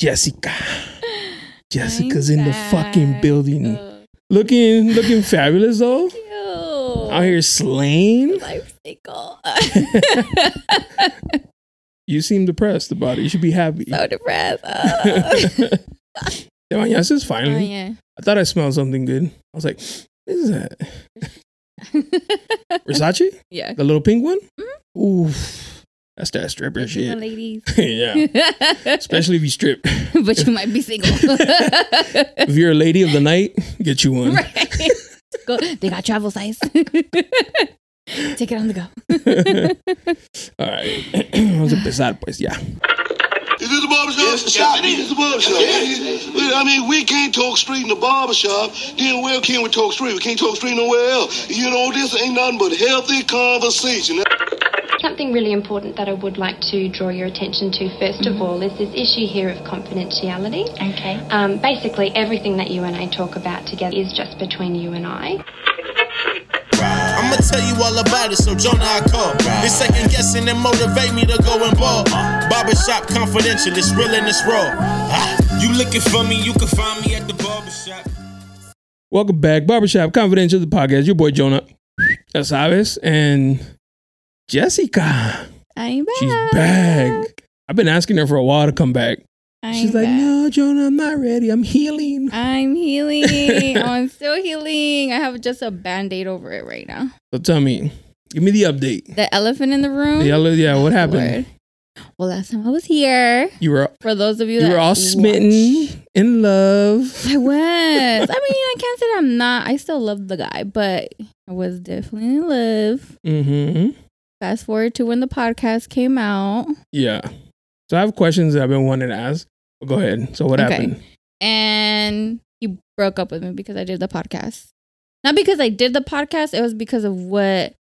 Jessica. Jessica's in the fucking building. Ugh, Looking looking fabulous though. Ew. Out here slaying. Cycle. You seem depressed about it. You should be happy. so depressed. Ugh. Te bañaste oh, finally. yeah. I thought I smelled something good. I was like, what is that? Versace? yeah. The little pink one? Mm-hmm. Oof. That's that stripper Thank you, shit. ladies. yeah. Especially if you strip. but you might be single. If you're a lady of the night, get you one. right. Go. They got travel size. Take it on the go. All right. Vamos a empezar, pues, ya. Is this a barber shop? Yes, yes, it is. It's a barber shop. Yes. I mean, we can't talk street in the barber shop. Then where can we talk street? We can't talk street nowhere else. You know, this ain't nothing but healthy conversation. Something really important that I would like to draw your attention to, 1st of all, is this issue here of confidentiality. Okay. Um, basically, everything that you and I talk about together is just between you and I. I'ma tell you all about it, so Jonah I call. This second guessing and motivate me to go and ball. Barbershop confidential, it's real and it's raw. Ah, you looking for me, you can find me at the barbershop. Welcome back. Barbershop Confidential, the podcast. Your boy Jonah. Ya sabes. And Jessica. I'm back. She's back. I've been asking her for a while to come back. I'm She's like, back. no, Jonah, I'm not ready. I'm healing. I'm healing. oh, I'm still healing. I have just a band aid over it right now. So tell me, give me the update. The elephant in the room. The other, yeah, what happened? Lord. Well, last time I was here, You were for those of you you that were all watch- smitten in love. I was. I mean, I can't say that I'm not. I still love the guy, but I was definitely in love. Mm-hmm. Fast forward to when the podcast came out, Yeah. So I have questions that I've been wanting to ask. Go ahead. So what Okay. happened? and he broke up with me because I did the podcast. Not because I did the podcast, it was because of what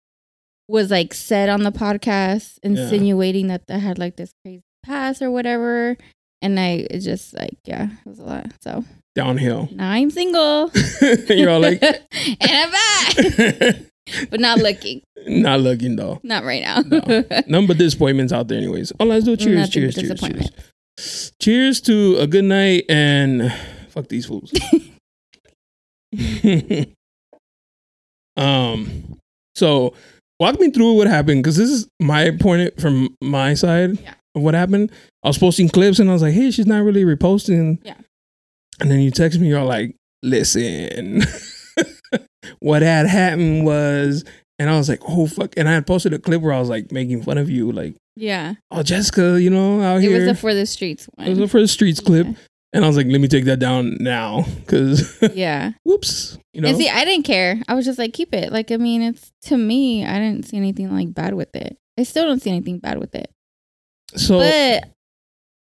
was like said on the podcast, insinuating that I had like this crazy past or whatever. And I it just like, yeah, it was a lot. So Downhill. now I'm single. You're all like, and I'm back. but not looking. not looking though. Not right now. No. None but disappointments out there, anyways. Oh, let's do cheers, Nothing cheers, cheers, cheers. Cheers to a good night and fuck these fools. um, so walk me through what happened because this is my point from my side Yeah. of what happened. I was posting clips and I was like, "Hey, she's not really reposting." Yeah. And then you text me, you're like, "Listen, what had happened was." And I was like, oh fuck! And I had posted a clip where I was like making fun of you, like, yeah. oh Jessica, you know, out It here. It was a for the streets one. It was a for the streets clip, Yeah. and I was like, let me take that down now, because yeah. whoops, you know. And see, I didn't care. I was just like, keep it. Like, I mean, it's to me, I didn't see anything like bad with it. I still don't see anything bad with it. so But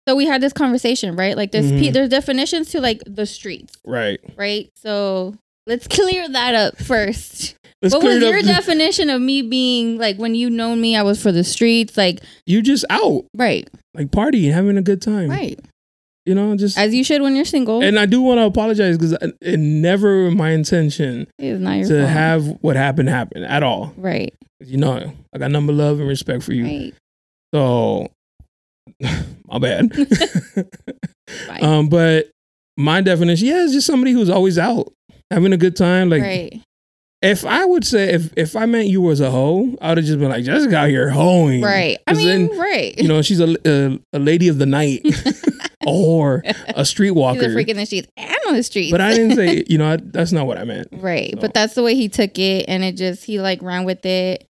so we had this conversation, right? Like, there's pe- Mhm. there's definitions to like the streets, right, right? So let's clear that up first. let's what was your up. definition of me being like when you known me? I was for the streets, like you just out, right, like partying, having a good time, right, You know, just as you should when you're single. and I do want to apologize because it never my intention it's not your to fault. have what happened happen at all. right, You know, I got number love and respect for you. right. So, my bad. Um, but my definition, yeah, is just somebody who's always out having a good time. Like, right. if I would say, if if I meant you was a hoe, I would have just been like, Jessica out here hoeing. Right. I mean, then, right. you know, she's a, a, a lady of the night or a He's a streetwalker. freak in the streets and on the streets. But I didn't say, you know, I, that's not what I meant. right. So- But that's the way he took it, and it just he like ran with it,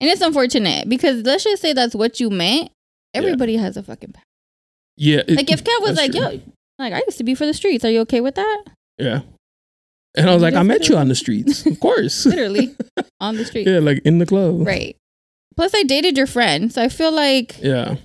and it's unfortunate because let's just say that's what you meant. Everybody has a fucking past. Yeah. it- like if Kev was like, true. "Yo, like I used to be for the streets. Are you okay with that?" Yeah. And I was like, I met you on the streets. Of course. Literally on the street. yeah, like in the club. Right. Plus, I dated your friend, so I feel like Yeah.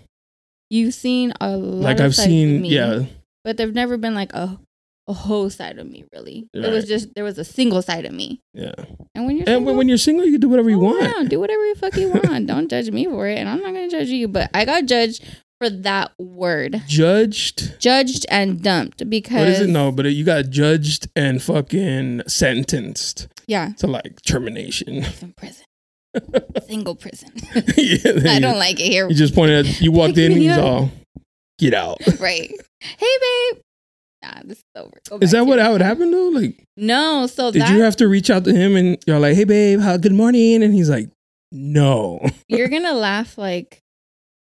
you've seen a lot. Like of I've seen, me, yeah. but there've never been like a a whole side of me. Really, it was just there was a single side of me. Yeah. And when you're And single, when, when you're single, you can do whatever you want. around, do whatever you fuck you want. Don't judge me for it, and I'm not gonna judge you. But I got judged for that word, Judged. judged and dumped because What is it? No, but you got judged and fucking sentenced yeah, to like termination. in prison, single prison. yeah, I don't like it here. You just pointed at, you walked in and you saw, get out. right, hey babe. Nah, this is over. Is that what that would happen though? Like, No, so did that you have to reach out to him and you're like, "Hey, babe, how, good morning," and he's like, "No." you're gonna laugh like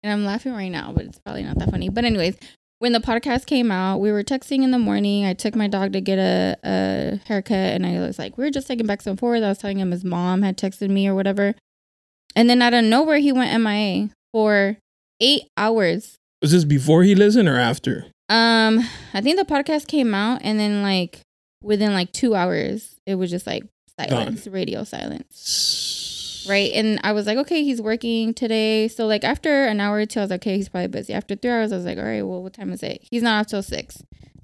and I'm laughing right now, but it's probably not that funny. But anyways, when the podcast came out, we were texting in the morning. I took my dog to get a, a haircut and I was like, we were just taking back and forth. I was telling him his mom had texted me or whatever. And then out of nowhere he went MIA for eight hours. Was this before he listened or after? Um, I think the podcast came out and then like within like two hours, it was just like silence, radio silence. Right. And I was like, okay, he's working today. So like after an hour or two, I was like, okay, he's probably busy. After three hours, I was like, all right, well, what time is it? He's not up till six.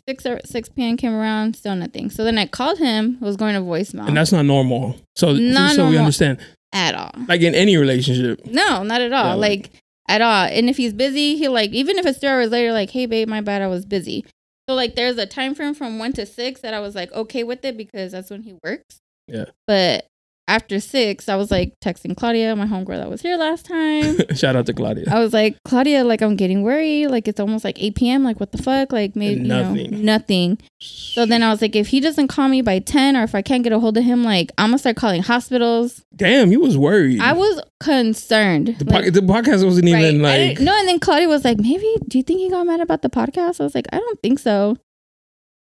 Six or six PM came around, still nothing. So then I called him, was going to voicemail. And that's not normal. So, Not so we understand, at all. like in any relationship, No, not at all. Yeah, like- like, at all. And if he's busy, he'll like even if it's three hours later, like, hey babe, my bad, I was busy. So like there's a time frame from one to six that I was like okay with it because that's when he works. Yeah. But after six, I was like texting Claudia, my homegirl that was here last time. shout out to Claudia. I was like, Claudia, like I'm getting worried. Like it's almost like 8 p.m. Like what the fuck? Like maybe you know Nothing. nothing. So then I was like, if he doesn't call me by 10 or if I can't get a hold of him, like I'm gonna start calling hospitals. Damn, you was worried. I was concerned. The, Like, po- the podcast wasn't even Right. I like. no, and then Claudia was like, maybe do you think he got mad about the podcast? I was like, I don't think so.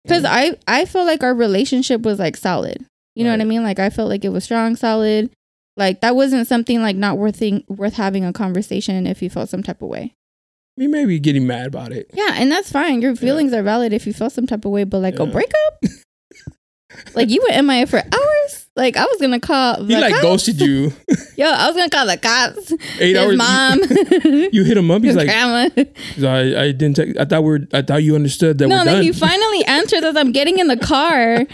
Because. I, I feel like our relationship was like solid. You know what I mean? Like I felt like it was strong, solid. Like that wasn't something like not worth thing, worth having a conversation if you felt some type of way. Me maybe getting mad about it. Yeah, and that's fine. Your feelings are valid if you felt some type of way, but like a breakup, like you went MIA for hours. Like I was gonna call. He like cops. ghosted you. Yo, I was gonna call the cops. Eight hours. mom. You hit him up. He's like, grandma. I, I didn't. Take, I thought we are I thought you understood that no, we're then done. he finally answered as I'm getting in the car,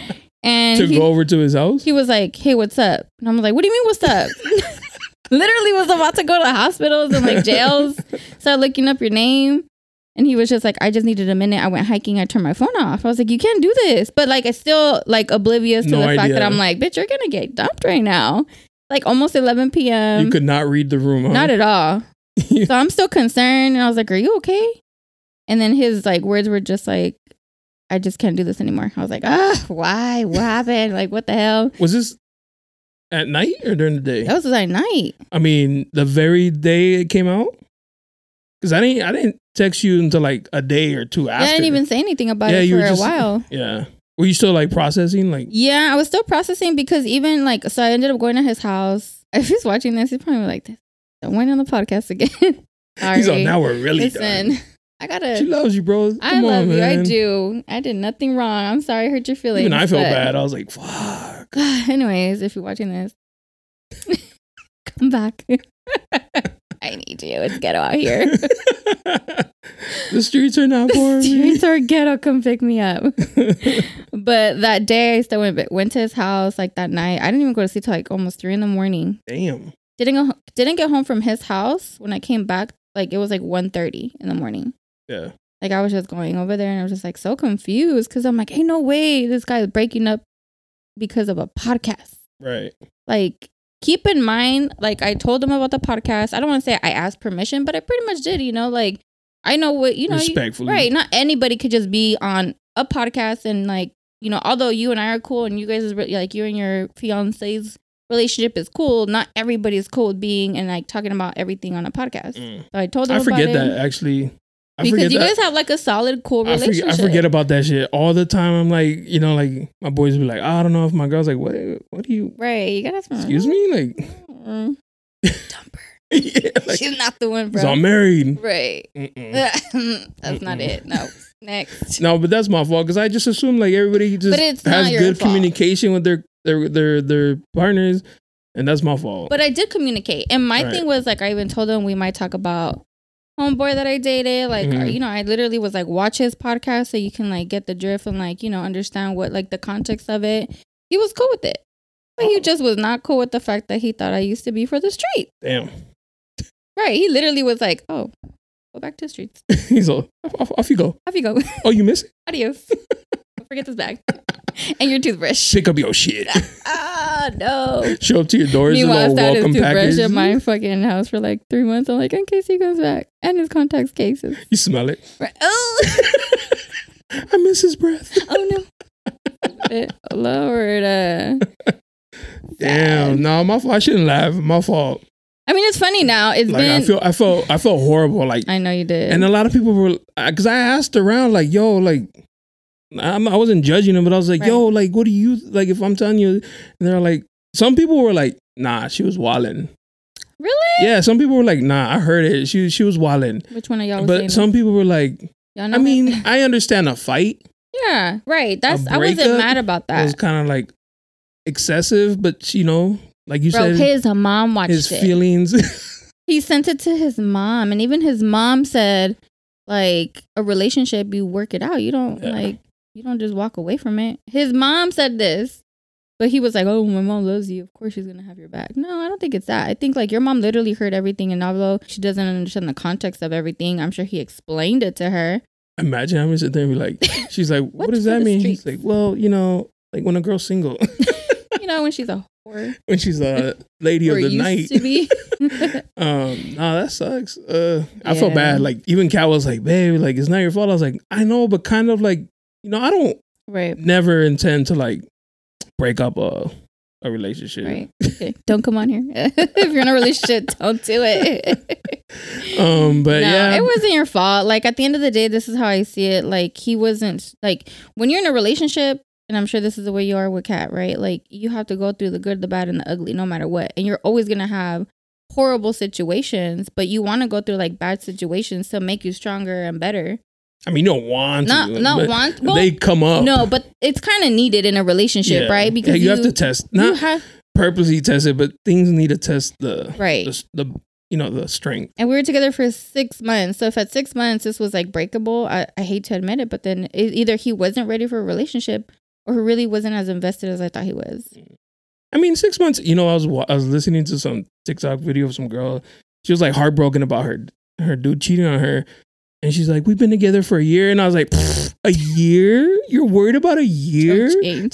and to he, go over to his house. he was like, "Hey, what's up?" And I'm like, "What do you mean, what's up?" Literally was about to go to hospitals and like jails. Start looking up your name, and he was just like, "I just needed a minute. I went hiking. I turned my phone off. I was like, you can't do this." But like, it's still like oblivious to No the fact that I'm like, "Bitch, you're gonna get dumped right now." Like almost 11 p.m. you could not read the room. Huh? Not at all. so I'm still concerned. And I was like, Are you okay? And then his like words were just like, I just can't do this anymore. I was like, Ah, why? What happened? Like, what the hell? was this at night or during the day? That was at night. I mean, the very day it came out. Because I didn't. I didn't text you until like a day or two Yeah, after. I didn't even say anything about Yeah, it you for a just- while. Yeah. Were you still like processing? Like, Yeah, I was still processing because even like, so I ended up going to his house. If he's watching this, he's probably like, this. Don't went on the podcast again. Sorry. he's like, now we're really Listen, done. I gotta. She loves you, bro. Come I love on, you. I do. I did nothing wrong. I'm sorry I hurt your feelings. Even I felt bad. I was like, fuck. Anyways, if you're watching this, come back. I need you. It's ghetto out here. the streets are not for the me. streets are ghetto. Come pick me up. but that day, I still went went to his house. Like that night, I didn't even go to sleep till like almost three in the morning. Damn. Didn't go. Didn't get home from his house when I came back. Like it was like 1.30 in the morning. Yeah. Like I was just going over there and I was just like so confused because I'm like, ain't no way this guy is breaking up because of a podcast. Right. like keep in mind like i told him about the podcast i don't want to say i asked permission but i pretty much did you know like i know what you know you- right not anybody could just be on a podcast and like you know although you and i are cool and you guys is re- like you and your fiance's relationship is cool not everybody is cool with being and like talking about everything on a podcast Mm. so i told him I forget that actually. I because forget you that. guys have like a solid cool I relationship forget, I forget about that shit all the time. I'm like, you know, like my boys be like, I don't know if my girl's like, what? What do you? right you gotta Excuse me, like, Mm. dump her yeah, like she's not the one bro so I'm married. right Mm-mm. That's not it. No. Next. No, but that's my fault because I just assume like everybody just But it's has good fault. communication with their their their their partners, and that's my fault. But I did communicate. And my Right. thing was like I even told them we might talk about homeboy that I dated. Like Mhm. you know, I literally was like watch his podcast so you can like get the drift and like, you know, understand what like the context of it. He was cool with it. But he just was not cool with the fact that he thought I used to be for the street. Damn, Right. He literally was like, Oh, go back to the streets. he's all off, off, off you go. Off you go. Oh, you miss it? Adios. Forget this bag. and your toothbrush. Pick up your shit. ah, no. Show up to your doors. Meanwhile, I his toothbrush package. in my fucking house for like three months. I'm like, in case he comes back, and his contacts cases. You smell it. Right. Oh, I miss his breath. Oh no. Lord. Uh, Damn, no, my fault. I shouldn't laugh. My fault. I mean, it's funny now. It's Like been. I feel, I felt, I felt horrible. Like, I know you did. and a lot of people were, because I asked around, like, yo, like, I'm, I wasn't judging them, but I was like, yo, like, what do you like? If I'm telling you, and they're like, some people were like, nah, she was wilding. really? Yeah, some people were like, nah, I heard it. She, she was wilding. Which one of y'all was But some people were like. Y'all know I him? mean, I understand a fight. yeah, right. That's I wasn't mad about that. It was kind of like excessive, but you know, like you Bro, said, his mom watched his it. feelings. he sent it to his mom, and even his mom said, like a relationship, you work it out. You don't Yeah. like you don't just walk away from it. His mom said this. But he was like, "Oh, my mom loves you. Of course, she's gonna have your back." No, I don't think it's that. I think like your mom literally heard everything, and although she doesn't understand the context of everything, I'm sure he explained it to her. Imagine having to sit there and be like, she's like, what, What's does that mean? He's like, well, you know, like when a girl's single, You know, when she's a whore, when she's a lady of the used night. to be. Um, no, that sucks. Uh, I felt bad. Like even Kat was like, babe, like it's not your fault. I was like, I know, but kind of like, you know, I don't right, never intend to like break up a a relationship. right. Okay. Don't come on here. if you're in a relationship, don't do it. Um, but no, yeah, it wasn't your fault. Like at the end of the day, this is how I see it. Like he wasn't like when you're in a relationship, and I'm sure this is the way you are with Kat, right? Like you have to go through the good, the bad, and the ugly, no matter what. And you're always gonna have horrible situations, but you want to go through like bad situations to make you stronger and better. I mean, you don't want Not to, not want. Well, they come up. no, but it's kind of needed in a relationship, Yeah. right? Yeah, you, have to test, you not have purposely test it, but things need to test the right. the, the you know the strength. and we were together for six months. So if at six months this was like breakable, I, I hate to admit it, but then it, either he wasn't ready for a relationship or he really wasn't as invested as I thought he was. I mean, six months. You know, I was I was listening to some TikTok video of some girl. She was like heartbroken about her her dude cheating on her, and she's like, "We've been together for a year," and I was like, "A year? You're worried about a year?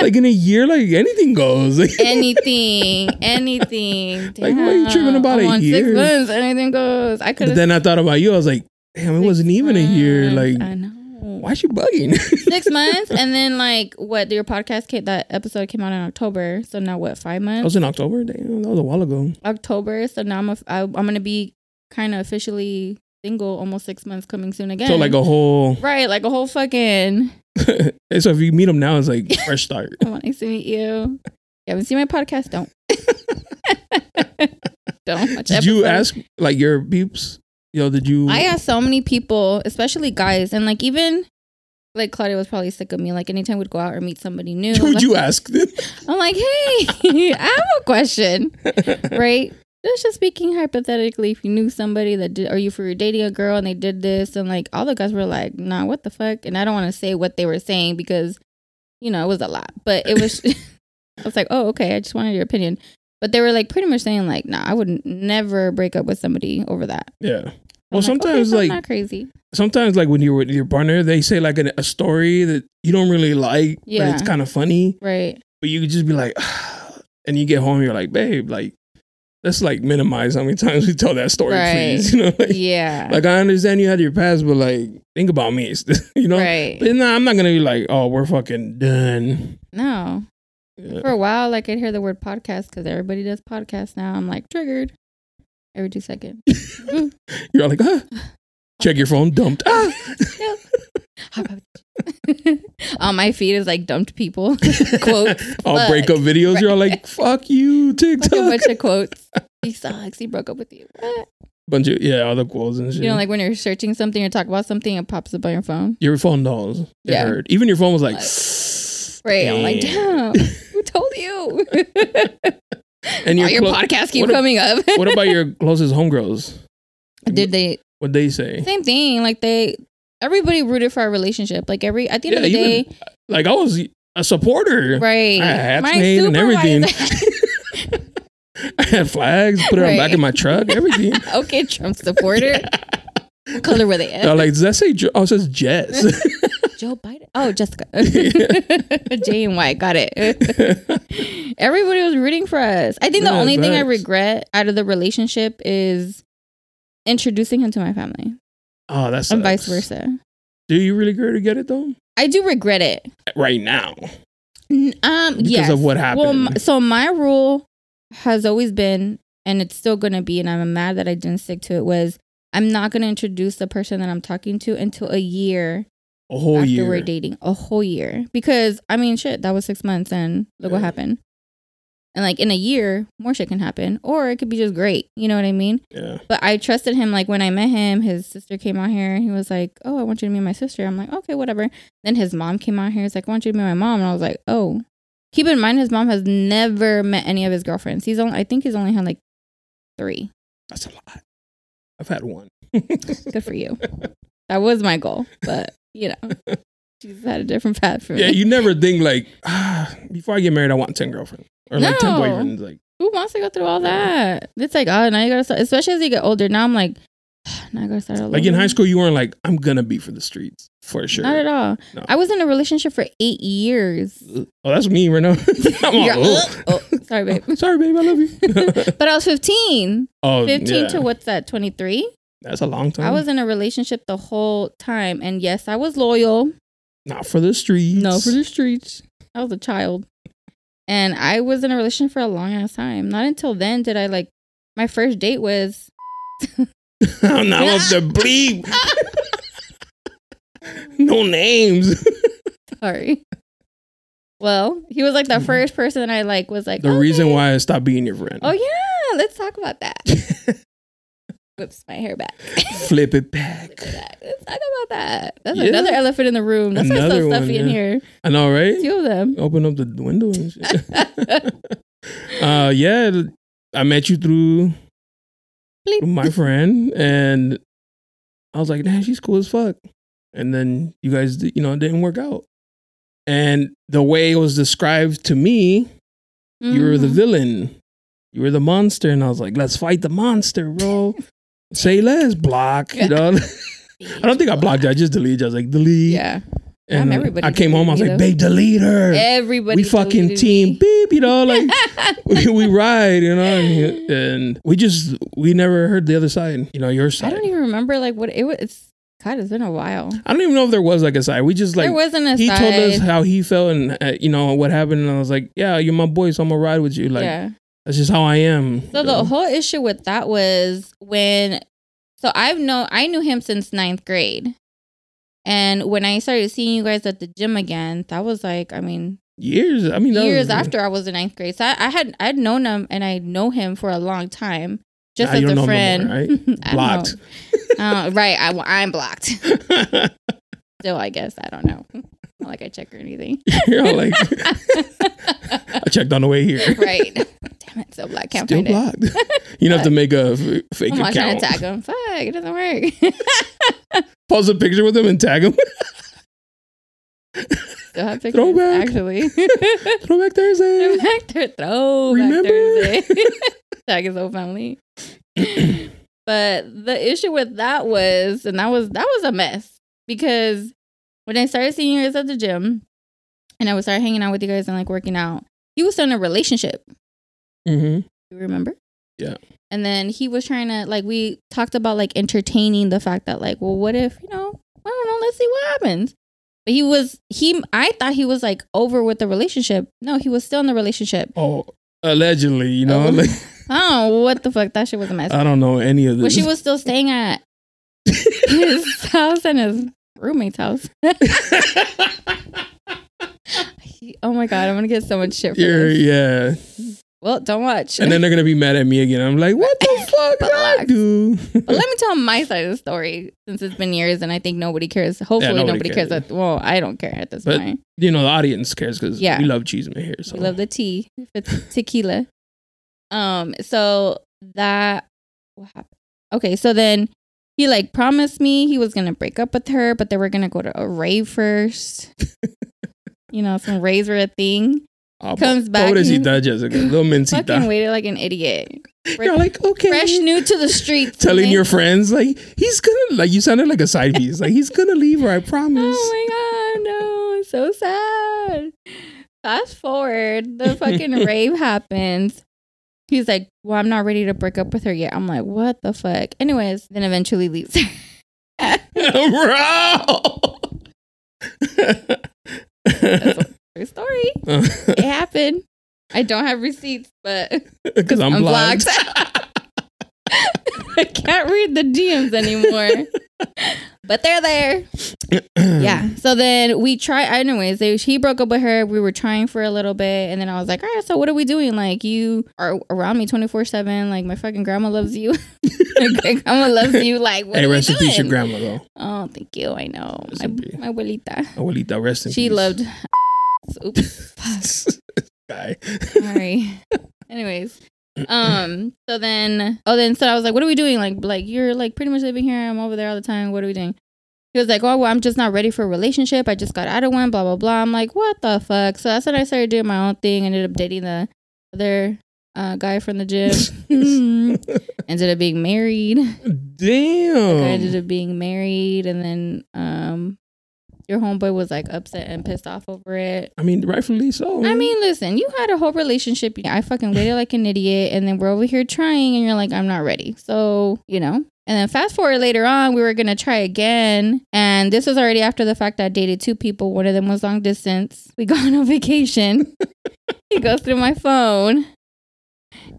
Like in a year, like anything goes." Anything, anything. Like, why are you tripping about I'm a year? Six months, anything goes. I could then I thought about you. I was like, "Damn, it wasn't even a year. Like, I know. why is she bugging?" Six months, and then like what? Your podcast came. That episode came out in October. So now what? Five That months. was in October. Damn, that was a while ago. October. So now I'm a, I, I'm gonna be kind of officially single. Almost six months coming soon again. So like a whole. right, like a whole fucking. so if you meet him now, it's like fresh start. I want nice to meet you. You haven't seen my podcast? Don't. Don't. Watch Did you ask like your peeps? Yo, did you? I asked so many people, especially guys, and like even like Claudia was probably sick of me. Like anytime we'd go out or meet somebody new, Would like, you ask them? I'm like, hey, I have a question, right? Just just speaking hypothetically, if you knew somebody that did, or you were dating a girl and they did this, and like all the guys were like, nah, what the fuck? And I don't want to say what they were saying because, you know, it was a lot, but it was, I was like, oh, okay, I just wanted your opinion. But they were like pretty much saying like, nah, I would never break up with somebody over that. Yeah. I'm Well, like, sometimes so like not crazy. sometimes like when you're with your partner, they say like an, a story that you don't really like, Yeah. but it's kind of funny. Right. But you could just be like, and you get home, you're like, babe, like let's like minimize how many times we tell that story, Right. please. You know, like, Yeah. like I understand you had your past, but like think about me, you know. right. But nah, I'm not gonna be like, oh, we're fucking done. No. Yeah. For a while, like I'd hear the word podcast because everybody does podcasts now. I'm like triggered every two seconds. You're like, ah. check your phone, dumped. Ah. On my feed is like dumped people quotes. All breakup videos. You're all like, fuck you, Like a TikTok. bunch of quotes. He sucks. He broke up with you. What? Bunch of yeah, other quotes and shit. You know, like when you're searching something or talk about something, it pops up on your phone. your phone knows. It Yeah. heard. Even your phone was like, Right. I'm like, Damn. damn. Who told you? and your your clo- podcasts keep what coming up. what about your closest homegirls? Did they What they say? same thing? Like they, everybody rooted for our relationship. Like every at the end of the day, even- Like I was a supporter. right? I had hats made and everything. I had flags, put it on back Right. of my truck, everything. okay, Trump supporter. What color were they? They're uh, like, does that say? Jo- Oh, it says Jess. Joe Biden. Oh, Jessica. J and Y. Got it. Everybody was rooting for us. I think the Yeah, only thing I regret out of the relationship is introducing him to my family oh, that's and vice versa. Do you really regret to get it though? I do regret it. Right now, Um, because yes. of what happened. Well, so my rule has always been, and it's still gonna be, and I'm mad that I didn't stick to it. Was I'm not gonna introduce the person that I'm talking to until a year a whole after year. we're dating. A whole year, because I mean, shit, that was six months, and look what happened. And like in a year, more shit can happen, or it could be just great. You know what I mean? Yeah. But I trusted him. Like when I met him, his sister came out here. and He was like, "Oh, I want you to meet my sister." I'm like, "Okay, whatever." Then his mom came out here. He's like, "I want you to meet my mom," and I was like, "Oh." Keep in mind, his mom has never met any of his girlfriends. He's only, I think, he's only had like three. That's a lot. I've had one. Good for you. that was my goal, but you know, she's had a different path for me. yeah, you never think like, ah, before I get married, I want ten girlfriends or like No. boyfriends. Like, Who wants to go through all that? It's like, oh, now you gotta start. Especially as you get older. Now I'm like, now I gotta start like in high school, you weren't like, I'm gonna be for the streets for sure. Not at all. No. I was in a relationship for eight years. Oh, that's me right now. I'm all, oh. oh, sorry, babe. Sorry, babe, I love you. But I was 15. oh, 15 yeah. to what's that, 23? That's a long time. I was in a relationship the whole time. And yes, I was loyal. not for the streets. No, for the streets. I was a child. And I was in a relationship for a long ass time. Not until then did I like, my first date was, I'm not up to no names. sorry. Well, he was like the first person that I like was like. The reason why I stopped being your friend. Oh, yeah. Let's talk about that. Whips my hair back. Flip it back. Let's talk about that. That's Yeah. another elephant in the room. That's why so one, stuffy in here. I know, right? Two of them. Open up the window and shit. uh, yeah, I met you through Bleep. my friend, and I was like, "Damn, she's cool as fuck." And then you guys, you know, it didn't work out. And the way it was described to me, you were the Mhm. villain. You were the monster, and I was like, "Let's fight the monster, bro." Say less, block. You know, I don't think I blocked you. I just deleted. you. I was like, delete. Yeah. And Damn, everybody I came home. I was like, babe, delete her. Everybody. we fucking team me. beep. You know, like we, we ride. You know, and, and we just we never heard the other side. You know, your side. I don't even remember like what it was. It's God. It's been a while. I don't even know if there was like a side. We just like there wasn't a he side. told us how he felt and uh, you know what happened, and I was like, yeah, you're my boy, so I'm gonna ride with you. Like yeah. That's just how I am. So you the whole issue with that was when, so I've known I knew him since ninth grade, and when I started seeing you guys at the gym again, that was like I mean years. I mean, years was, after I was in ninth grade. So I, I had I'd known him and I know him for a long time, just as know a friend. more, right? Blocked. Uh, right, I, I'm blocked. Still, I guess I don't know. Not like I check or anything. You're all like, I checked on the way here. right. Damn it, still black. Can't Still find it. blocked. you have to make a f- fake I'm not trying to tag him. Fuck, it doesn't work. Post a picture with him and tag him. Still have pictures, Throwback. actually. Throwback Thursday. Throwback, Thur- throwback Remember? Thursday. Tag his whole family. but the issue with that was, and that was that was a mess because when I started seeing you guys at the gym, and I would start hanging out with you guys and like working out, he was still in a relationship. Mm-hmm. You remember? Yeah. And then he was trying to like we talked about like entertaining the fact that like, well, what if you know? I don't know. Let's see what happens. But he was he. I thought he was like over with the relationship. No, he was still in the relationship. Oh, allegedly, you know, Oh. I don't know what the fuck. That shit was a mess. I don't know any of this. But she was still staying at his house and his roommate's house. He- oh my god, I'm gonna get so much shit for You're, this. yeah, Well, don't watch. and then they're gonna be mad at me again. I'm like, what the fuck did I do? But let me tell my side of the story since it's been years and I think nobody cares. Hopefully nobody nobody, cares. cares. At, well, I don't care at this But- point. you know, the audience cares because Yeah. we love cheese in here. So We love the tea. It's tequila. Um, so that what happened? Okay, so then he like promised me he was gonna break up with her, but they were gonna go to a rave first. you know, some raves were a thing. oh, comes back- Pobrecita Jessica, little Fucking mencita. waited like an idiot. You're like, okay. Fresh new to the streets. Telling your friends, like, he's gonna, like, you sounded like a side piece. Like, he's gonna leave her, I oh promise. Oh my god, no, so sad. Fast forward, the fucking rave happens. He's like, Well, I'm not ready to break up with her yet. I'm like, What the fuck? Anyways, then eventually leaves her. That's a story. It happened. I don't have receipts, but Because I'm, I'm blocked. I can't read the DMs anymore. but they're there. yeah. So then we try. Anyways, they, he broke up with her. We were trying for a little bit, and then I was like, "All right, so what are we doing? Like, you are around me twenty four seven. Like, my fucking grandma loves you. my grandma loves you. Like, what Hey, rest in peace, your doing?" grandma though. Oh, thank you. I know Rest my, my abuelita. Abuelita, rest in She peace. loved. Oops. Guy. Sorry. Anyways, um, so then, oh, then so I was like, "What are we doing? Like, like you're like pretty much living here. I'm over there all the time. What are we doing?" He was like, "Oh, well, I'm just not ready for a relationship. I just got out of one. Blah blah blah." I'm like, "What the fuck?" So that's when I started doing my own thing. Ended up dating the other uh, guy from the gym. ended up being married. I Damn. ended up being married, and then um, your homeboy was like upset and pissed off over it. I mean, rightfully so. I mean, listen, you had a whole relationship. I fucking waited like an idiot, and then we're over here trying, and you're like, I'm not ready. So, you know. And then fast forward later on, we were gonna try again, and this was already after the fact that I dated two people. One of them was long distance. We got on a vacation. he goes through my phone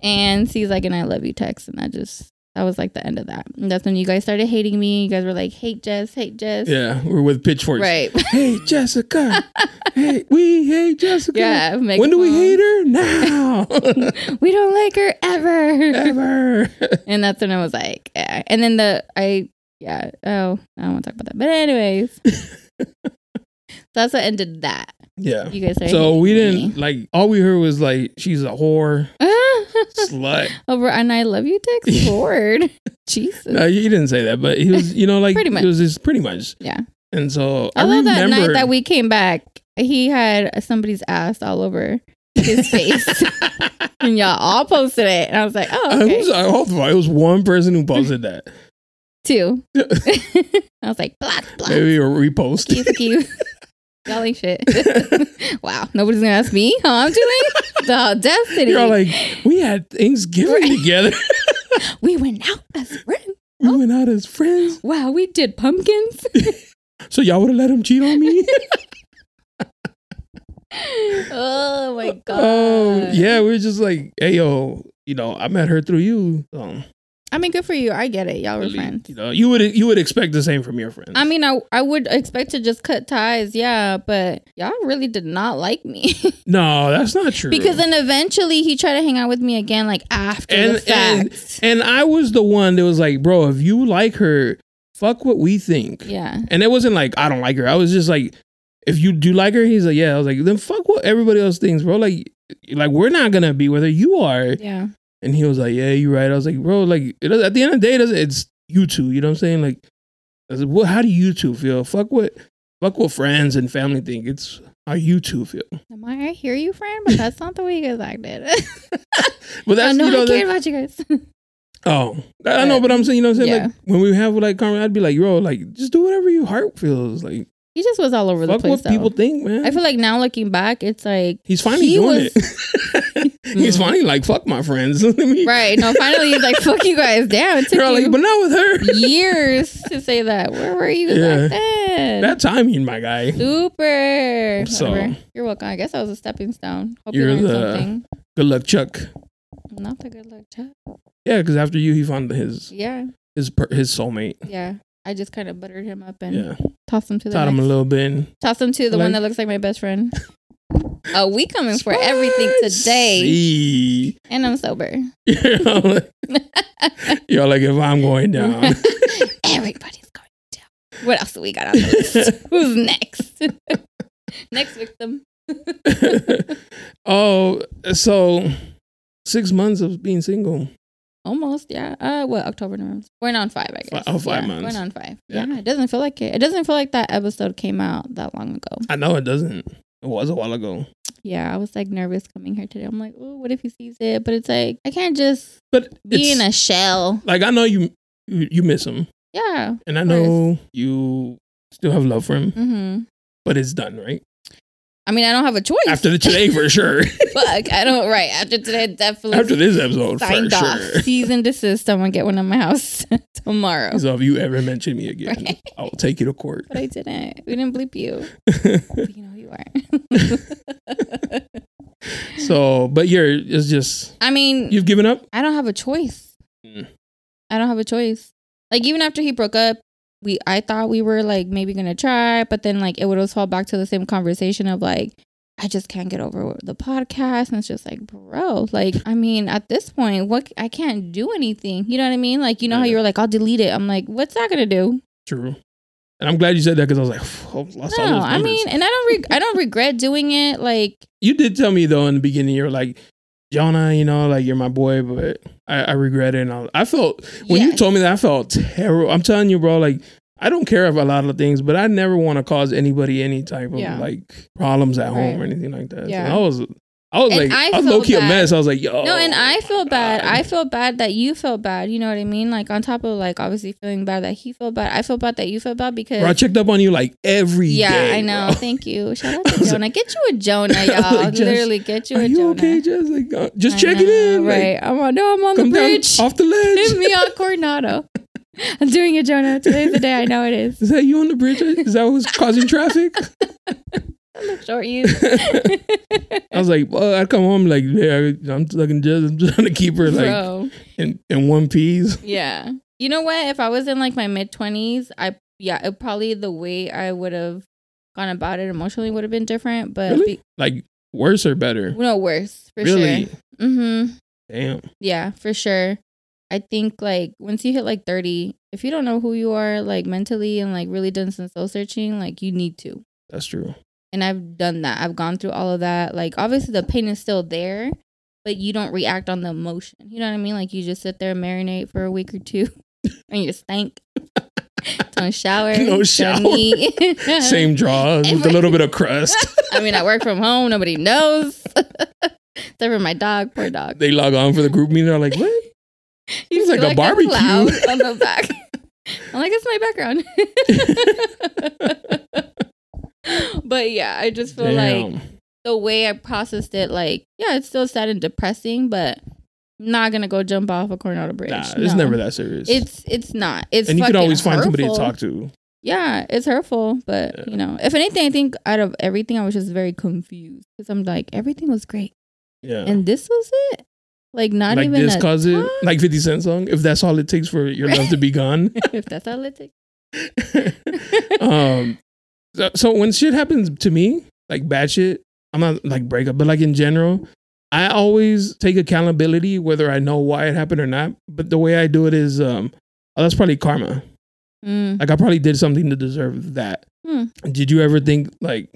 and sees like an "I love you" text, and that just that was like the end of that. And that's when you guys started hating me. You guys were like, "Hate Jess, hate Jess." yeah, we're with pitchforks. Right. Hey, Jessica. hey, we hate Jessica. yeah. When do we hate her? Now. We don't like her ever. Ever. And that's when I was like, yeah. And then the I yeah, oh, I don't want to talk about that. But anyways. so that's what ended that. yeah. You guys So we didn't like all we heard was like she's a whore, me. Slut. Over and I love you text forward. Jesus. No, he didn't say that, but he was, you know, like Pretty much. it was just pretty much. Yeah. And so I Although that night that we came back, he had somebody's ass all over his face. and y'all all posted it. And I was like, oh, I was, I it was one person who posted that. Two. I was like, block, block. Maybe a repost. Y'all ain't shit. wow. Nobody's gonna ask me how I'm doing. The audacity. You're all like, we had Thanksgiving together. we went out as friends. we oh. went out as friends. Wow, we did pumpkins. So y'all would have let him cheat on me? oh my god. Oh, yeah. We were just like, hey, yo, you know, I met her through you. So, I mean, good for you. I get it. Y'all were friends. You know, you would you would expect the same from your friends. I mean, I I would expect to just cut ties, yeah, but y'all really did not like me no, that's not true. because then eventually he tried to hang out with me again, like after And- the fact. and I was the one that was like, bro, if you like her, fuck what we think. yeah, And it wasn't like I don't like her. I was just like, if you do like her, he's like, yeah. I was like, then fuck what everybody else thinks, bro. Like, like we're not gonna be with her. You are. yeah, And he was like, yeah, you're right. I was like, bro, like it, at the end of the day, it it's you two. You know what I'm saying? Like, I said, well, how do you two feel? Fuck what, fuck what friends and family think. It's how you two feel. Am I, I hear you, friend, but that's not the way you guys acted. But that's I know you know I care about you guys. Oh, I know, but I'm saying, you know what I'm saying? Yeah. Like, when we have like I'd be like, bro, like, just do whatever your heart feels. Like, he just was all over the fuck place. what though. people think, man. I feel like now looking back, it's like He's finally he doing was- it. He's Mhm. finally like, fuck my friends. Right. No, finally he's like, "Fuck you guys." Damn, it took you like, but not with her. years to say that. Where were you Yeah. back then? that timing, my guy. Super. So- Whatever. You're welcome. I guess that was a stepping stone. Hope You're you the- something. Good luck, Chuck. Not the good luck, Chuck. Yeah, because after you, he found his Yeah, his per- his soulmate. yeah. I just kind of buttered him up and Yeah, tossed him to the taught him a next. little bit. and- Tossed him to the Like- one that looks like my best friend. Oh, we coming for everything today, and I'm sober. You're like, you're like, if I'm going down, Everybody's going down. What else do we got on the list? Who's next? next victim. oh, so six months of being single. Almost, yeah. Uh, what October, November? Going on five, I guess. Oh, five Yeah, months. Going on five. Yeah. Yeah. it doesn't feel like it. It doesn't feel like that episode came out that long ago. I know it doesn't. It was a while ago, Yeah, I was like nervous coming here today. I'm like, oh, what if he sees it? But it's like I can't just but be in a shell. like I know you you, you miss him, Yeah. and I know you still have love for him, Mm-hmm. but it's done, right? I mean, I don't have a choice. After the today, for sure. Fuck, I don't. Right after today, definitely. After this episode, for signed off. sure. Cease and desist. I'm gonna get one in my house tomorrow. So if you ever mention me again, Right. I will take you to court. But I didn't. We didn't bleep you. But you know who you are. so, but you're it's just I mean, you've given up. I don't have a choice. Mm. I don't have a choice. Like even after he broke up, we I thought we were like maybe gonna try, but then like it would always fall back to the same conversation of like I just can't get over the podcast, and it's just like, bro, like I mean, at this point, what I can't do anything. You know what I mean? Like you know how you were like, I'll delete it. I'm like, what's that gonna do? True. And I'm glad you said that because I was like, oh, lost all No, those I mean, and I don't reg- I don't regret doing it. Like you did tell me though in the beginning you were like, Jonah, you know, like you're my boy, but I, I regret it. And I, I felt when you told me that, I felt terrible. I'm telling you, bro, like I don't care about a lot of things, but I never want to cause anybody any type of Yeah. like problems at home or anything like that. Yeah. So I was, I was And like, I I, low key a mess. I was like, yo, No, and I feel bad. God. I feel bad that you felt bad. You know what I mean? Like on top of like obviously feeling bad that he felt bad. I feel bad that you felt bad because bro, I checked up on you like every day. yeah, I know. bro. Thank you. Shout out to Jonah. Get you a Jonah, y'all. like, Literally, get you Are a you Jonah. okay, Jess? Like, uh, just I checking know, in. like, right? I'm on. No, I'm on the bridge. off the ledge. Hit me on Coronado. I'm doing it, Jonah. Today's the day. I know it is. Is that you on the bridge? Is that what's causing traffic? Short you. I was like, well, I come home like, yeah, I'm fucking just I'm trying to keep her like Bro. in, in one piece. Yeah. You know what? If I was in like my mid twenties, I yeah, it probably the way I would have gone about it emotionally would have been different. But Really? Like worse or better? no worse for really? sure. Mm-hmm. Damn. Yeah, for sure. I think like once you hit like thirty, if you don't know who you are like mentally and like really done some soul searching, like you need to. That's true. And I've done that. I've gone through all of that. Like obviously the pain is still there, but you don't react on the emotion. You know what I mean? Like you just sit there and marinate for a week or two and you stink. don't shower. No shower. Same drawers with a little bit of crust. I mean, I work from home. Nobody knows. Except for my dog. Poor dog. they log on for the group meeting. They're like, what? He's It's like a barbecue. loud on the back. I'm like, it's my background. but yeah, I just feel like the way I processed it, like, yeah, it's still sad and depressing, but I'm not gonna go jump off a Coronado Bridge. Nah, it's never that serious. It's it's not. It's and you could always find somebody to talk to. Yeah, it's hurtful, but Yeah. you know, if anything, I think out of everything, I was just very confused because I'm like, everything was great, Yeah. and this was it. Like not like even this cause it like 50 Cent song. If that's all it takes for your love to be gone. if that's all it takes. um so, so when shit happens to me like bad shit i'm not like breakup but like in general i always take accountability whether i know why it happened or not but the way i do it is um oh, that's probably karma. Mm. like i probably did something to deserve that. Hmm. did you ever think like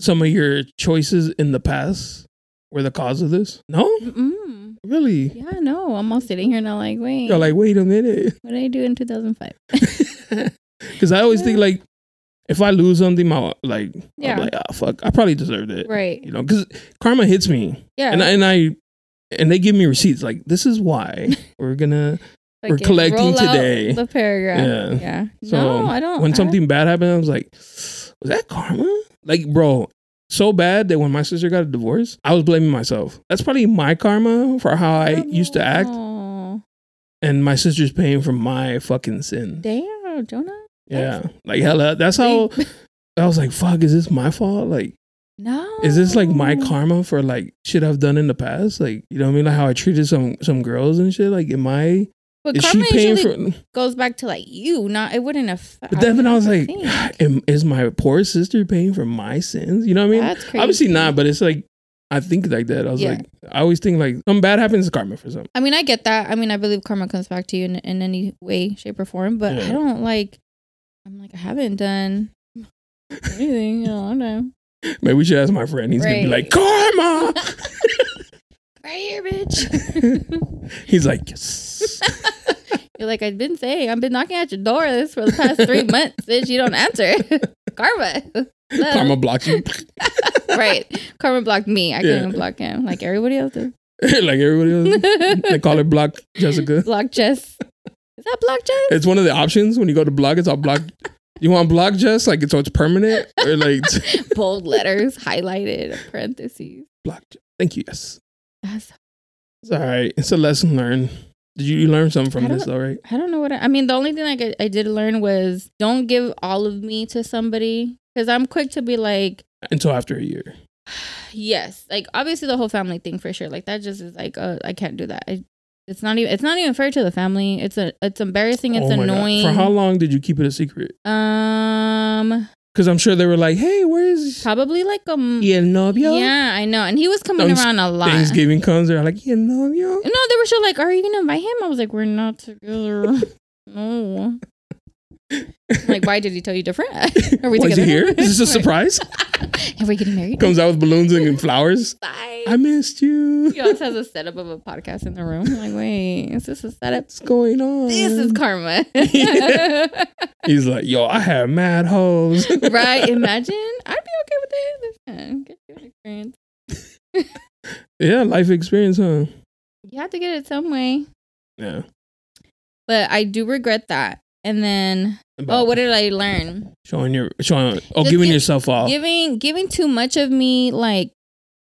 some of your choices in the past were the cause of this? No? Mm-mm. really? Yeah, no, I'm all sitting here now, like, wait, you're like wait a minute. What did I do in 2005? because i always think like if i lose something my like Yeah. i'm like oh fuck i probably deserved it right. you know, because karma hits me, Yeah. and I, and I and they give me receipts like this is why we're gonna we're collecting today. The paragraph. Yeah. Yeah. So, no, I don't. when I- something bad happened. I was like, was that karma? Like, bro, so bad that when my sister got a divorce, I was blaming myself. That's probably my karma for how I used to act, and my sister's paying for my fucking sin. damn, Jonah. Yeah, like hella. That's how I was like, fuck, is this my fault? Like. No. is this like my karma for like shit I've done in the past? Like, you know what I mean? Like how I treated some some girls and shit. Like, am I But is she karma paying usually for? goes back to like you. Not it wouldn't affect. But then I was like, ah, am, is my poor sister paying for my sins? You know what I mean? That's crazy. Obviously not, but it's like I think like that. I was Yeah. like, I always think like something bad happens is karma for something. I mean, I get that. I mean, I believe karma comes back to you in, in any way, shape, or form. But Yeah. I don't like. I'm like, I haven't done anything. You know, I don't know. Maybe we should ask my friend. He's gonna be like, karma. Right here, bitch. He's like, yes. You're like, I've been saying, I've been knocking at your door this for the past three months, bitch. You don't answer. Karma. Love. karma blocks you. right. Karma blocked me. I Yeah. couldn't block him like everybody else did. like everybody else. They call it block Jessica. block Jess. Is that block Jess? It's one of the options when you go to block. It's all block You want block just like so it's permanent or like Bold letters, highlighted, parentheses. block? Thank you. Yes, That's, it's all right. It's a lesson learned. Did you, you learn something from this though, right? I don't know what I, I mean. The only thing I, I did learn was don't give all of me to somebody because I'm quick to be like, Until after a year. yes, like obviously the whole family thing for sure. Like that just is like, uh, I can't do that. I, it's not even it's not even fair to the family. It's a it's embarrassing. It's Oh my God. annoying. For how long did you keep it a secret? Um, Because I'm sure they were like, "Hey, where is probably like um. Yeah, novio?" Yeah, I know, and he was coming Thanks- around a lot. Thanksgiving comes, they're like, "Yeah, novio." No, they were still like, "Are you gonna invite him?" I was like, "We're not together." no. like, why did he tell you different? Are we Was together? he here? Is this a surprise? Are we getting married? Comes out with balloons and flowers. Bye. I missed you. He also has a setup of a podcast in the room. I'm like, wait, is this a setup? What's going on? This is karma. He's like, yo, I have mad hoes. right? Imagine. I'd be okay with it. Get experience. yeah, life experience, huh? You have to get it some way. Yeah. But I do regret that. And then, oh, what did I learn? showing your showing? Oh, Just giving give- yourself off Giving giving too much of me, like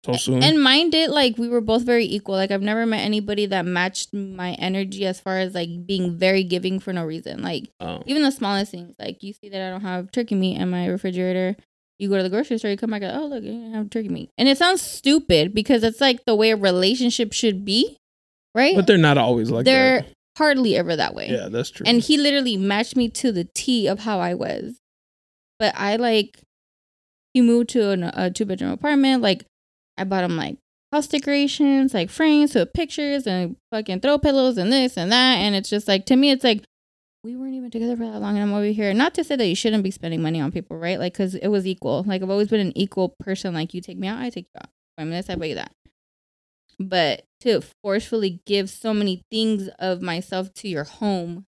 so soon. and mind it like we were both very equal like i've never met anybody that matched my energy as far as like being very giving for no reason like oh. even the smallest things like you see that i don't have turkey meat in my refrigerator you go to the grocery store you come back oh look you don't have turkey meat and it sounds stupid because it's like the way a relationship should be right But they're not always like that. they're that. hardly ever that way Yeah, that's true. and he literally matched me to the T of how I was. But I like, he moved to an, a two bedroom apartment. Like, I bought him like house decorations, like frames with pictures and fucking throw pillows and this and that. And it's just like, to me, it's like, we weren't even together for that long and I'm over here. Not to say that you shouldn't be spending money on people, right? Like, cause it was equal. Like, I've always been an equal person. Like, you take me out, I take you out. I mean, this, I buy you that. But to forcefully give so many things of myself to your home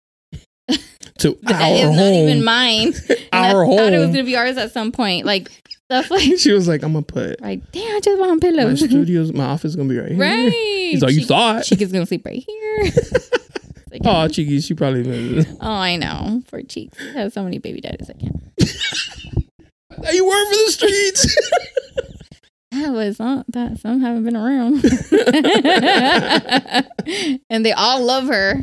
to that our is home. not even mine. And our I thought it was gonna be ours at some point. Like stuff like she was like, I'm gonna put like, damn, I just want pillows. my studios, my office gonna be right here. right. He's like, you Chi- thought? Chica's gonna sleep right here. Like, Oh, Cheeky, she probably been. oh, I know. For cheeks, he has so many baby daddies. I can't. you work for the streets. That was not that. Some haven't been around, and they all love her.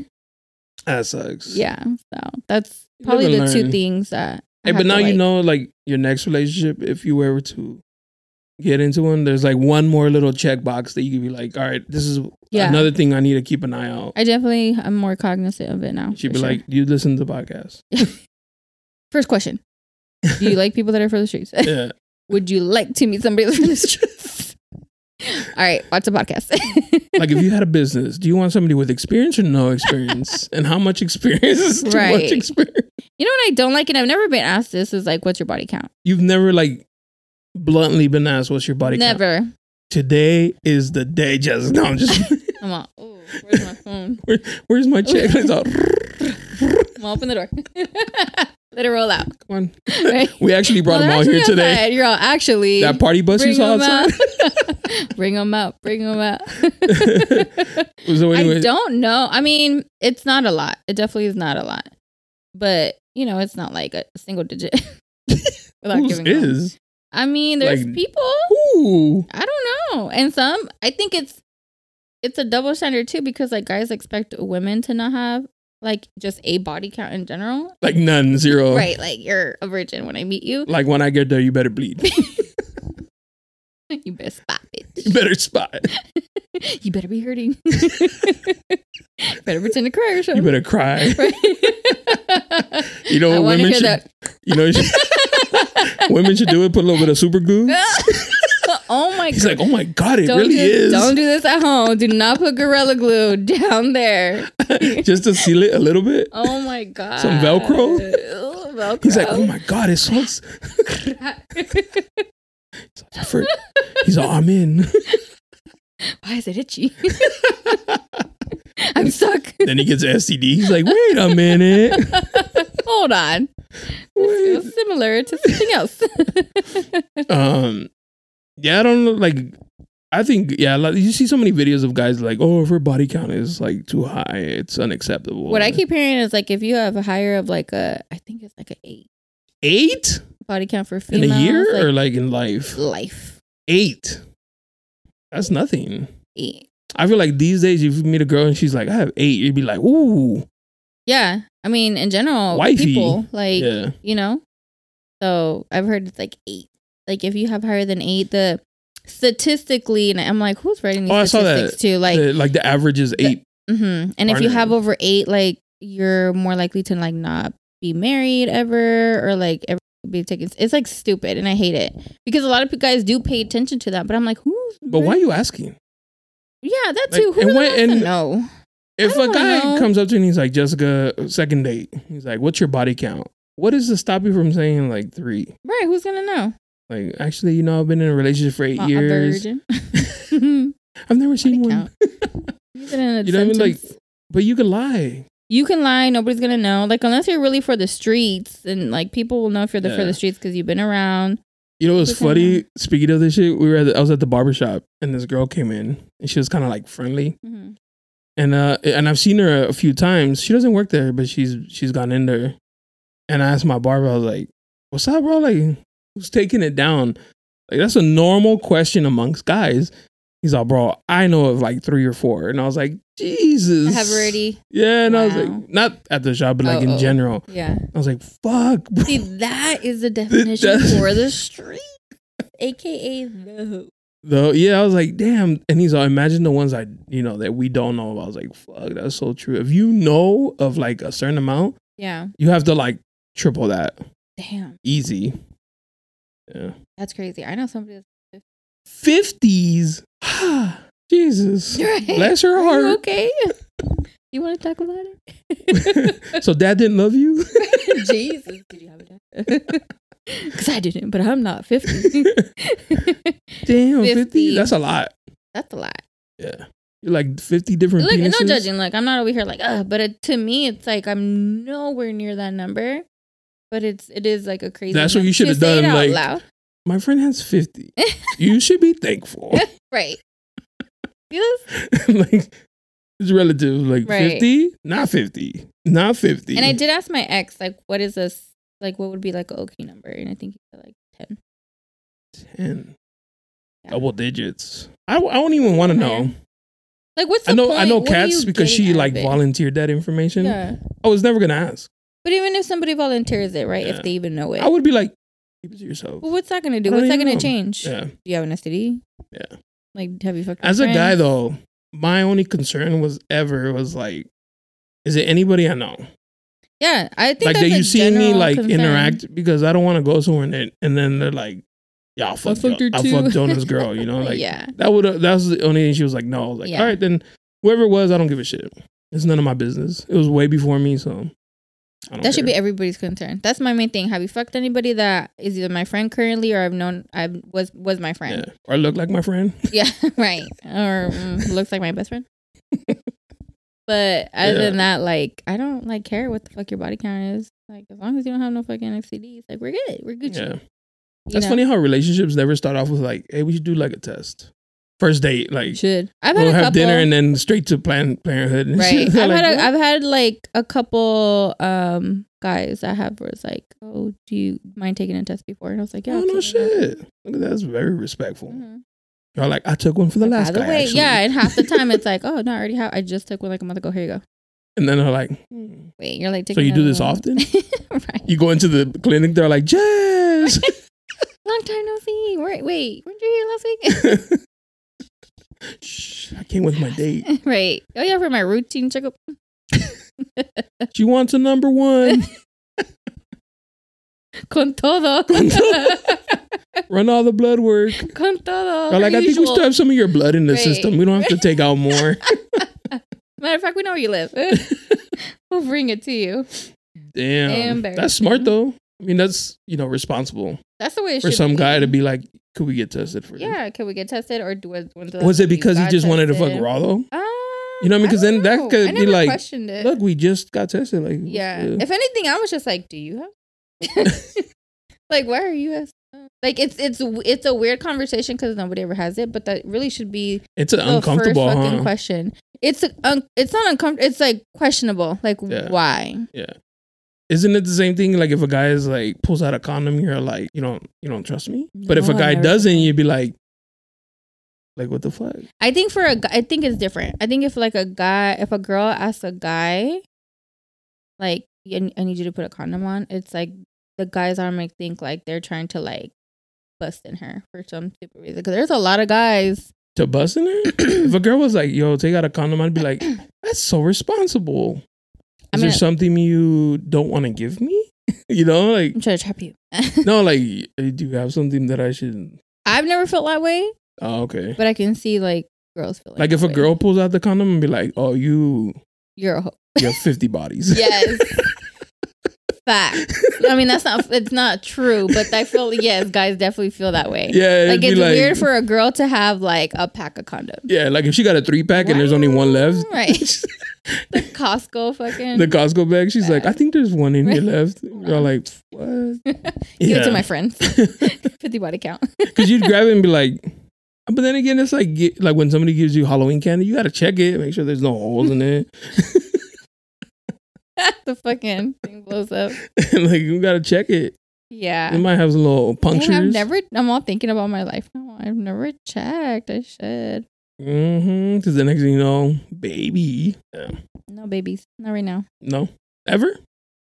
that sucks. Yeah, so that's probably the and two things that. Hey, but to, now you know, like your next relationship, if you were to get into one, there's like one more little checkbox that you could be like, all right, this is Yeah. another thing I need to keep an eye out. I definitely am more cognizant of it now. She'd be sure. like, you listen to the podcast. First question: Do you like people that are for the streets? yeah. Would you like to meet somebody that's from the streets? All right, watch the podcast. Like if you had a business, do you want somebody with experience or no experience? and how much experience is too Right. much experience? you know what I don't like, and I've never been asked this is like, what's your body count? You've never like bluntly been asked what's your body count. never. Today is the day, just no, I'm just I'm all, oh, where's my phone? where's my check? I'm open the door. Let it roll out. come on. Right? We actually brought Well, them all here actually today. outside. You're all actually That party bus you saw outside. out. bring them out. Bring them out. so anyway, I don't know. I mean, it's not a lot. It definitely is not a lot. But, you know, it's not like a single digit. Without whose giving them. is? I mean, there's Like- people. Ooh. I don't know. And some, I think it's it's a double standard too because like guys expect women to not have like just a body count in general. Like none, zero. Right, like you're a virgin when I meet you. Like when I get there, you better bleed. You better spot it. you better spot. you better be hurting. better pretend to cry or something. You better cry. Right. You know I what women should. that. You know, should- women should do it. Put a little bit of super glue. Oh my He's god. like, oh my god, it don't really do, is. Don't do this at home. Do not put Gorilla Glue down there. Just to seal it a little bit. Oh my god. Some Velcro? Velcro. He's like, oh my god, it smells. He's all, I'm in. Why is it itchy? I'm stuck. then he gets STD. He's like, wait a minute. Hold on. Wait. Feels similar to something else. Um, yeah, I don't know. Like, I think yeah, like, you see so many videos of guys like, oh, if her body count is like too high, it's unacceptable. what I keep hearing is like if you have a higher of like a, I think it's like an eight. Eight body count for female in a year like, or like in life? life. Eight. That's nothing. Eight. I feel like these days, if you meet a girl and she's like, I have eight, you'd be like, ooh, Yeah. I mean, in general, Wifey. people like yeah. you know. So I've heard it's like eight. Like if you have higher than eight, the statistically, and I'm like, who's writing these Oh, I saw that. statistics too? Like, the, like the average is eight. hmm and if you have over eight, like you're more likely to like not be married ever, or like ever be taken. It's like stupid, and I hate it because a lot of guys do pay attention to that. But I'm like, who's? but why are you asking? Yeah, that Like, too. Who and when- and- know? If a guy know. comes up to you and he's like, Jessica, second date, he's like, what's your body count? What is to stop you from saying like three? Right? Who's gonna know? Like, actually, you know, I've been in a relationship for eight Not years. I've never seen one. Use it in a You know what I mean? Like- But you can lie. you can lie. Nobody's gonna know. Like unless you're really for the streets, and like people will know if you're the for the streets because you've been around. You know what's funny? Speaking of this shit, we were at the, I was at the barber shop and this girl came in and she was kind of like friendly. Mhm. And uh and I've seen her a few times. She doesn't work there, but she's she's gone in there. And I asked my barber, I was like, "What's up, bro? Like, who's taking it down?" Like that's a normal question amongst guys. He's like, "Bro, I know of like three or four. And I was like, "Jesus, I have already. Yeah, and I was like, not at the shop, but like Oh, in oh. general. Yeah. I was like, "Fuck, bro." See, that is the definition for the street, aka the. Though, yeah, I was like, damn. And he's like, imagine the ones I, you know, that we don't know. About. I was like, fuck, that's so true. If you know of like a certain amount, Yeah. you have to like triple that. Damn, Easy. Yeah. that's crazy. I know somebody. That's, 50s. Jesus. Right. Bless her Are you heart. okay? You want to talk about it? so dad didn't love you? Jesus, did you have it? Because I didn't, but I'm not 50. Damn, 50. 50. That's a lot. That's a lot. Yeah. You're like 50 different Look, penises. no judging. Like, I'm not over here like, uh, but it, to me, it's like I'm nowhere near that number. But it's it is like a crazy. That's what you should have done, like- loud. My friend has 50. you should be thankful. right. Yes. like it's relative. Like Right. fifty, not fifty, not fifty. And I did ask my ex, like, what is this? Like, what would be like an okay number? And I think he said like ten. ten, Yeah. double digits. I, I don't even want to know. Like, what's the I know point? I know cats because she like it? volunteered that information. Yeah. I was never gonna ask. But even if somebody volunteers it, right? Yeah. If they even know it, I would be like, keep it to yourself. well, what's that gonna do? What's that gonna change? Yeah. Do you have an STD? Yeah. Like, have you fucked? As a guy though, my only concern was ever was like, is it anybody I know? Yeah, I think Like that you see me like concern. interact because I don't want to go somewhere and, and then they're like, yeah, I fucked, fucked Jo- her I fucked Jonah's girl. You know, like yeah, That would that was the only thing she was like, no. I was like, Yeah. all right, then whoever it was, I don't give a shit. It's none of my business. It was way before me, so That should be everybody's concern. That's my main thing. Have you fucked anybody that is either my friend currently or I've known I was was my friend? yeah. Or look like my friend. Yeah, right. Or mm, looks like my best friend. but other Yeah. than that, like I don't like care what the fuck your body count is. Like as long as you don't have no fucking STDs, like we're good. We're good. Yeah, You that's know? funny how relationships never start off with like, hey, we should do like a test, first date, like Should I've we'll had a have couple. dinner and then straight to Planned Parenthood. And right. I've like, had a? I've had like a couple um guys I have was like, oh, do you mind taking a test before? And I was like, yeah. oh no take it." shit. Look at that. That's very respectful. Mhm. You're like, I took one for the By last the guy. way, actually. yeah, and half the time it's like, oh no, I already have. I just took one like a month ago. Here you go. And then they're like, hmm. Wait, you're like so you do this one. often? right. You go into the clinic, they're like, Jess. Long time no see. Wait, wait, weren't you here last week? Shh, I came with my date. right. Oh yeah, for my routine checkup. She wants a number one. Con todo. Con Run all the blood work. Con todo. They're like, I think we usual. still have some of your blood in the Right. system. We don't have to take out more. Matter of fact, we know where you live. we'll bring it to you. Damn. Embarrassing. That's smart though. I mean, that's, you know, responsible That's the way it for some be. guy to be like, could we get tested for this? Yeah, can we get tested or do was when's the last Was it because he just wanted to fuck tested? raw though? Uh, You know what I mean? 'Cause then that could know. Be like. Look, we just got tested. Like, what's yeah. If anything, I was just like, do you have? like, why are you? asking? like it's it's it's a weird conversation because nobody ever has it, but that really should be it's an uncomfortable, huh? question. It's un- it's not uncomfortable. It's like questionable. Like Yeah. why? Yeah. Isn't it the same thing? Like if a guy is like pulls out a condom, you're like, you don't, you don't trust me. But if No, a I've guy doesn't, you'd be like, like what the fuck? I think for a guy, I think it's different. I think if like a guy, if a girl asks a guy, like, "I need you to put a condom on, it's like the guys are might think like they're trying to like bust in her for some stupid reason. Because there's a lot of guys. To bust in there? if a girl was like, yo, take out a condom, I'd be like, that's so responsible. Is I there something you don't want to give me? you know, like I'm trying to trap you. no, like eh, do you have something that I should? I've never felt that way, Oh, okay. but I can see like girls feel like, Like if a way. girl pulls out the condom and be like, oh, you you're a hoe. you have fifty bodies. Yes. Fact. I mean, that's not. It's not true, but I feel yes, guys definitely feel that way. yeah. like it's weird for a girl to have like a pack of condoms. yeah, like if she got a three pack and there's only one left, Right. The Costco fucking. the Costco bag, she's like, I think there's one in here left. You're like, what? Give it to my friends. Fifty body count. Because you'd grab it and be like, but then again, it's like like when somebody gives you Halloween candy, you got to check it, make sure there's no holes in it. the fucking thing blows up. like you got to check it. Yeah. It might have some little Dang, punctures. I've never. I'm all thinking about my life now. I've never checked. I should. Mm-hmm. Because the next thing you know, baby. Yeah. No babies. Not right now. No, ever.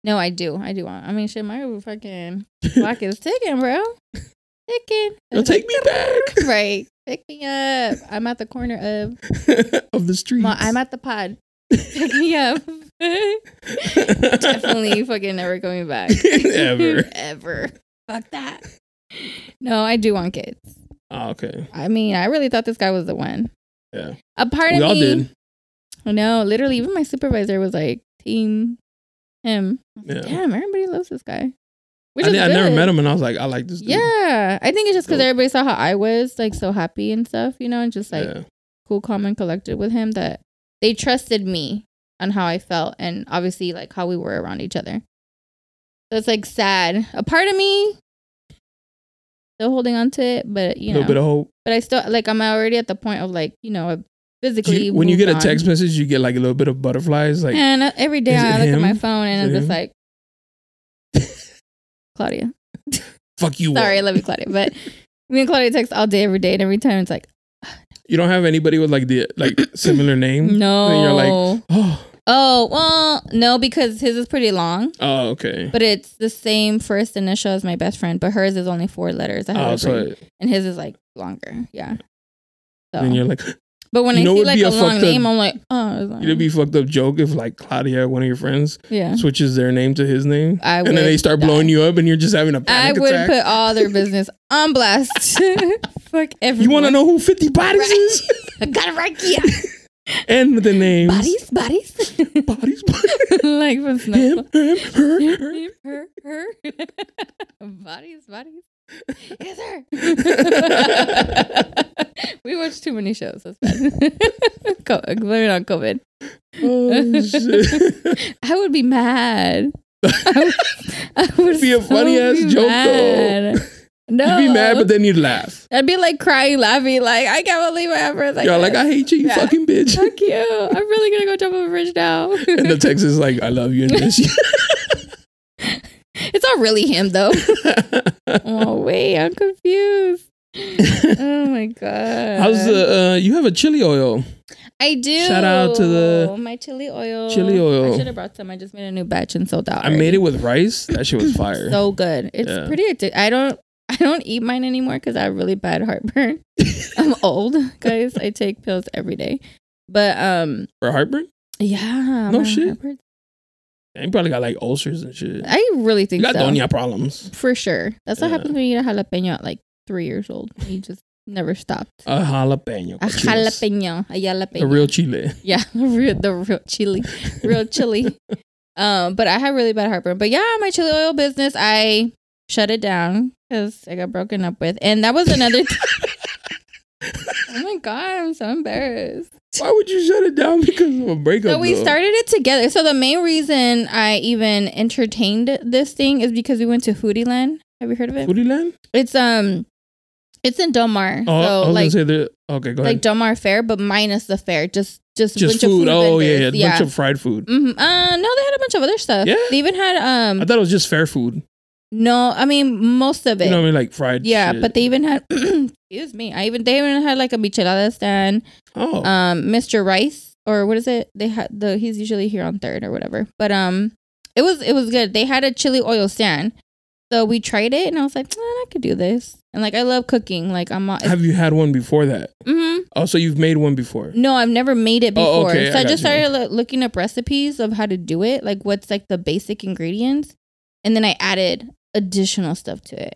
No, I do. I do want. I mean, shit. My fucking clock is ticking, bro. Ticking. You'll take me back Right. Pick me up. I'm at the corner of. of the street. I'm at the pod. Pick me up. Definitely fucking never coming back. Ever. Ever. Fuck that. No, I do want kids. oh, okay. I mean, I really thought this guy was the one. Yeah. A part We of all me. did. I know. Literally, even my supervisor was like, team him. Like, Yeah. Damn, everybody loves this guy. Which I, is think I never met him, and I was like, I like this. Dude. Yeah. I think it's just because everybody saw how I was, like, so happy and stuff, you know, and just like yeah. cool, calm, and collected with him that they trusted me on how I felt and obviously like how we were around each other. So it's like sad. A part of me still holding on to it, but you know, a little bit of hope. but I still like I'm already at the point of like you know physically. You- when you get a text message, you get like a little bit of butterflies. Like, and uh, every day I look at my phone and I'm Is just him? like, Claudia. fuck you. Sorry, I love you, Claudia, but me and Claudia text all day, every day, and every time it's like, You don't have anybody with like the like similar name. no. And you're like, oh, oh well, no, because his is pretty long. oh, okay. But it's the same first initial as my best friend, but hers is only four letters. I have Oh, so and his is like longer. Yeah. So, then you're like, but when you I know see like a, long fucked up- name, I'm like, oh, it's it'd be a fucked up joke if like Claudia, one of your friends, yeah. switches their name to his name, I and then they start die. blowing you up, and you're just having a panic I would attack. put all their business on blast. Fuck everyone. you want to know who 50 bodies Right. is? I got it right here. and the names. Bodies, bodies. Bodies. bodies. like from him, Snow. him, her, her. her, her. bodies, bodies. Yes, sir. we watched too many shows. That's bad. Co- Blame it on COVID. Oh, shit. I would be mad. I would, I would Be a so funny-ass be joke, though. No. You'd be mad, but then you'd laugh. I'd be like crying, laughing, like I can't believe I ever like. You're like. I hate you, you Yeah. fucking bitch. Fuck you! I'm really gonna go jump off a bridge now. And the text is like, I love you and miss you. it's not really him though. oh wait, I'm confused. oh my god. How's the, uh, you have a chili oil. I do. Shout out to the my chili oil. chili oil. I should have brought some. I just made a new batch and sold out. I made it with rice. That shit was fire. So good. It's Yeah. pretty addictive. I don't. I don't eat mine anymore because I have really bad heartburn. I'm old, guys. I take pills every day. But um, For heartburn? yeah. No shit. heartburn- Yeah, you probably got like ulcers and shit. I really think You got so. doña problems. For sure. That's what Yeah. happens when you eat a jalapeno at like three years old. You just never stopped. A jalapeno. A jalapeno. A jalapeno. A real chile. Yeah, the real, the real chili, real chili. um, but I have really bad heartburn. But yeah, my chili oil business, I shut it down because I got broken up with, and that was another. oh my god, I'm so embarrassed. Why would you shut it down because of a breakup? So we though? started it together. So the main reason I even entertained this thing is because we went to Foodie Land. Have you heard of it? Foodie Land? It's um, it's in Del Mar. Oh, so like the. Okay, go like ahead. Del Mar Fair, but minus the fair, just just Just bunch of food. food Oh yeah, yeah, a bunch of fried food. Mhm. Uh, no, they had a bunch of other stuff. Yeah? They even had um. I thought it was just fair food. no, I mean most of it. You know what I mean? Like fried. yeah, shit. but they even had. excuse me. I even they even had like a michelada stand. oh, Um, Mr. Rice or what is it? They had the he's usually here on third or whatever. But um, it was it was good. They had a chili oil stand. So we tried it, and I was like, "Man, I could do this. And like, I love cooking. Like, I'm. not- have you had one before that? Mhm. Oh, so you've made one before? No, I've never made it before. Oh, before. okay, so I I, just you. started lo- looking up recipes of how to do it, like what's like the basic ingredients, and then I added additional stuff to it.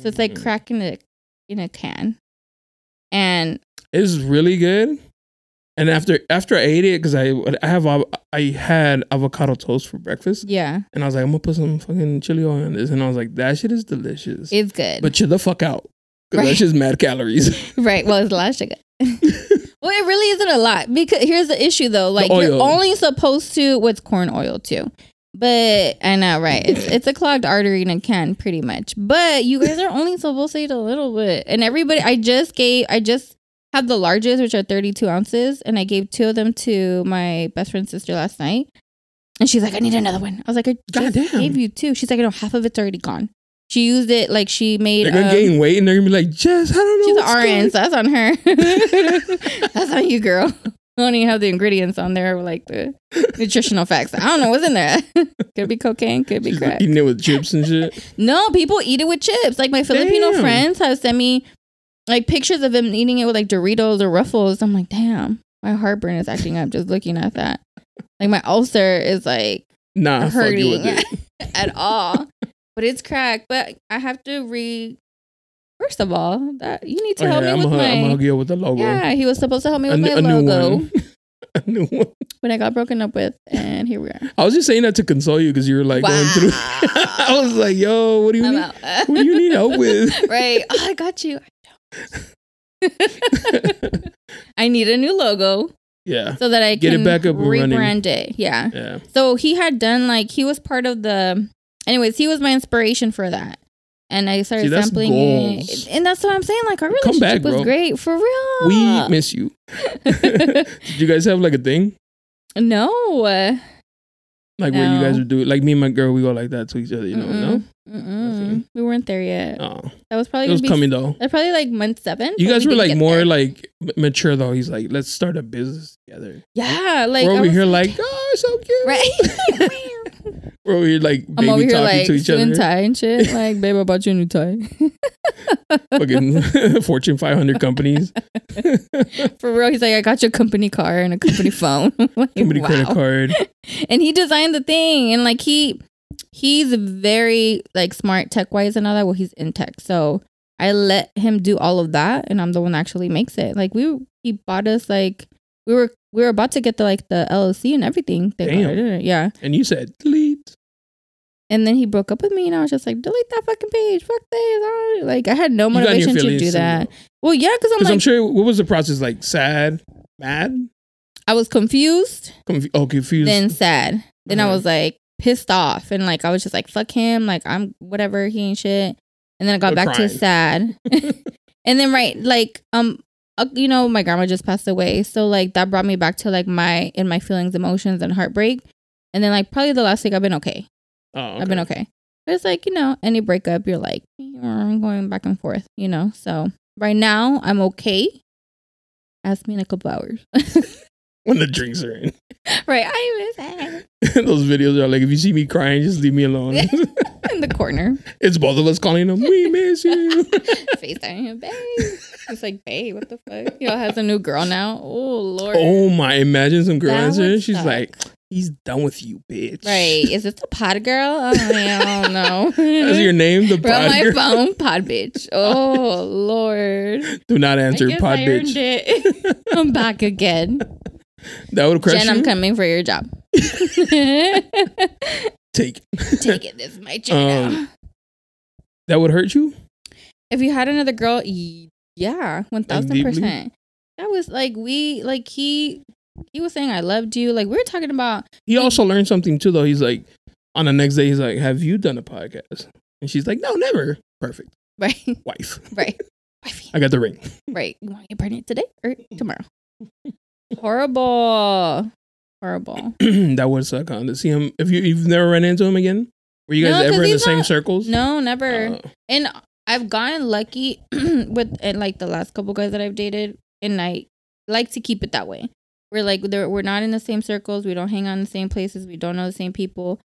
So it's like Mm. cracking it in a can. And It's really good. And after after I ate it, because I I have I had avocado toast for breakfast, yeah, and I was like, I'm gonna put some fucking chili oil on this, and I was like, that shit is delicious. it's good. but chill the fuck out, because Right. that's just mad calories. right. Well, it's a lot of sugar. well, it really isn't a lot because here's the issue though. Like you're only supposed to what's corn oil too. But I know, right? It's it's a clogged artery in a can, pretty much. But you guys are only supposed to eat a little bit, and everybody. I just gave. I just had the largest, which are 32 ounces, and I gave two of them to my best friend's sister last night. And she's like, "I need another one." I was like, "I just Goddamn. gave you two. She's like, "I know half of it's already gone." She used it like she made. they're gonna um, gain weight, and they're gonna be like, Jess, I don't know. She's an RN, so that's on her. that's on you, girl. I don't even have the ingredients on there, like the nutritional facts. I don't know what's in there. could be cocaine, could be She's crack. eating it with chips and shit. No, people eat it with chips. Like my Filipino Damn. friends have sent me like pictures of them eating it with like Doritos or Ruffles. I'm like, damn, my heartburn is acting up just looking at that. Like my ulcer is like Nah, fuck you with hurting at all. But it's cracked. But I have to re. First of all, that you need to Oh, help yeah, me I'm with gonna, I'm my. gonna hook you up with the logo. Yeah, he was supposed to help me with n- my a new logo one. a new one. when I got broken up with, and here we are. I was just saying that to console you because you were like going through. I was like, yo, what do you I'm need? What do you need help with? right. Oh, I got you. I need a new logo yeah, so that I Get it back up and running. rebrand it. Yeah. yeah. So he had done like he was part of the. Anyways, he was my inspiration for that, and I started See, sampling goals. it, and that's what I'm saying. Like our relationship back, was bro. great for real. We miss you. Did you guys have like a thing? no. Like where you guys No. would do? Like me and my girl, we go like that to each other, you know? No? Mm-mm. We weren't there yet. Oh, That was probably it was be coming though. That's probably like month seven. You guys we were like more there. like mature though. He's like, let's start a business together. yeah, like We're over here like, oh, so cute. right. We're over here like baby I'm over here talking like to each other. tie and shit. Like, babe, I bought you a new tie. Fucking Fortune 500 companies, For real, he's like, I got you a company car and a company phone. like, company wow. credit card. And he designed the thing, and like he, he's very like smart tech wise and all that. Well, he's in tech, so I let him do all of that, and I'm the one that actually makes it. Like we, he bought us like we were we were about to get the like the LLC and everything. Damn. Yeah. And you said delete. And then he broke up with me, and I was just like, delete that fucking page. Fuck this. I Like, I had no You got in your motivation to do that. Well, yeah, because I'm Because like, I'm sure, what was the process like? Sad, mad, I was confused, Confu- oh, confused. then sad. Then I was like pissed off, and like I was just like, fuck him. Like I'm whatever. He ain't shit. And then I got But back to sad. and then right, like um, uh, you know, my grandma just passed away, so like that brought me back to like my in my feelings, emotions, and heartbreak. And then like probably the last week I've been okay. oh, I've been okay. But it's like, you know, any breakup, you're like, I'm going back and forth, you know? So right now, I'm okay. Ask me in a couple hours. When the drinks are in. right. I was Those videos are like, if you see me crying, just leave me alone. in the corner. it's both of us calling them, we miss you. FaceTime, babe. It's like, babe, what the fuck? He has a new girl now. Oh, Lord. oh my, imagine some girl answering. She's suck. like, he's done with you, bitch. Right. Is this the pod girl? Oh, I don't know. That's your name, the pod my girl? phone, pod bitch. Oh, Lord. Do not answer, pod I bitch. it. I'm back again. That would crush Jen, you. I'm coming for your job. Take. Take it. This is my job. Um, That would hurt you? if you had another girl, yeah, 1000%. That was like we like he he was saying I loved you. Like we were talking about He also learned something too, though. He's like, on the next day, he's like, have you done a podcast? And she's like, no, never. Perfect. right, Wife. right, Wifey. I got the ring. right. You want to get pregnant today or tomorrow? Horrible. Horrible. that would suck on to see him. If you you've never run into him again, were you guys No, ever in the same not- circles? No, never. Uh, And I've gotten lucky with and like the last couple guys that I've dated, and I like to keep it that way. We're like we're not in the same circles. We don't hang out in the same places. We don't know the same people.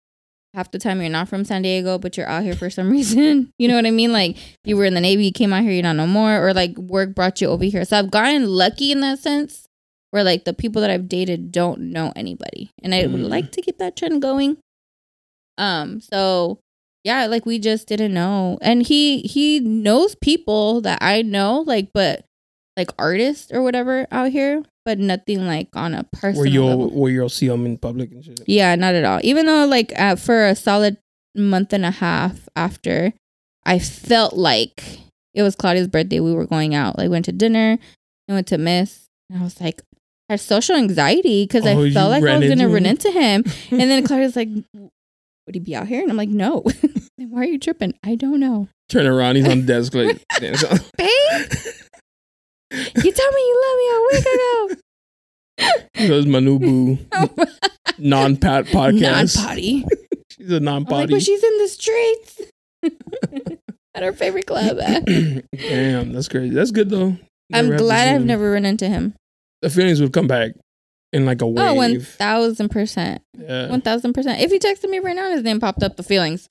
Half the time you're not from San Diego, but you're out here for some reason. You know what I mean? Like you were in the Navy, you came out here, you're not no more, or like work brought you over here. So I've gotten lucky in that sense, where like the people that I've dated don't know anybody, and I would Mhm. like to keep that trend going. Um, so yeah, like we just didn't know. And he he knows people that I know, like but like artists or whatever out here, but nothing like on a personal where you'll level. where you'll see him in public and shit. Yeah, not at all. Even though like uh, for a solid month and a half after, I felt like it was Claudia's birthday. We were going out, like went to dinner, and went to Miss, and I was like. I had social anxiety because Oh, I felt like I was gonna run into him, and then Claudia's like, "Would he be out here?" And I'm like, "No." Then Why are you tripping? I don't know. Turn around, he's on the desk like. Babe, you told me you love me a week ago. He goes my new boo, non-pat podcast. Non-potty. She's a I'm like, non-potty. but she's in the streets at her favorite club. Damn, that's crazy. That's good though. I'm Never to glad I've never run into him. The feelings would come back in like a wave. Oh, one thousand percent, yeah. one thousand percent. If he texted me right now, his name popped up. The feelings.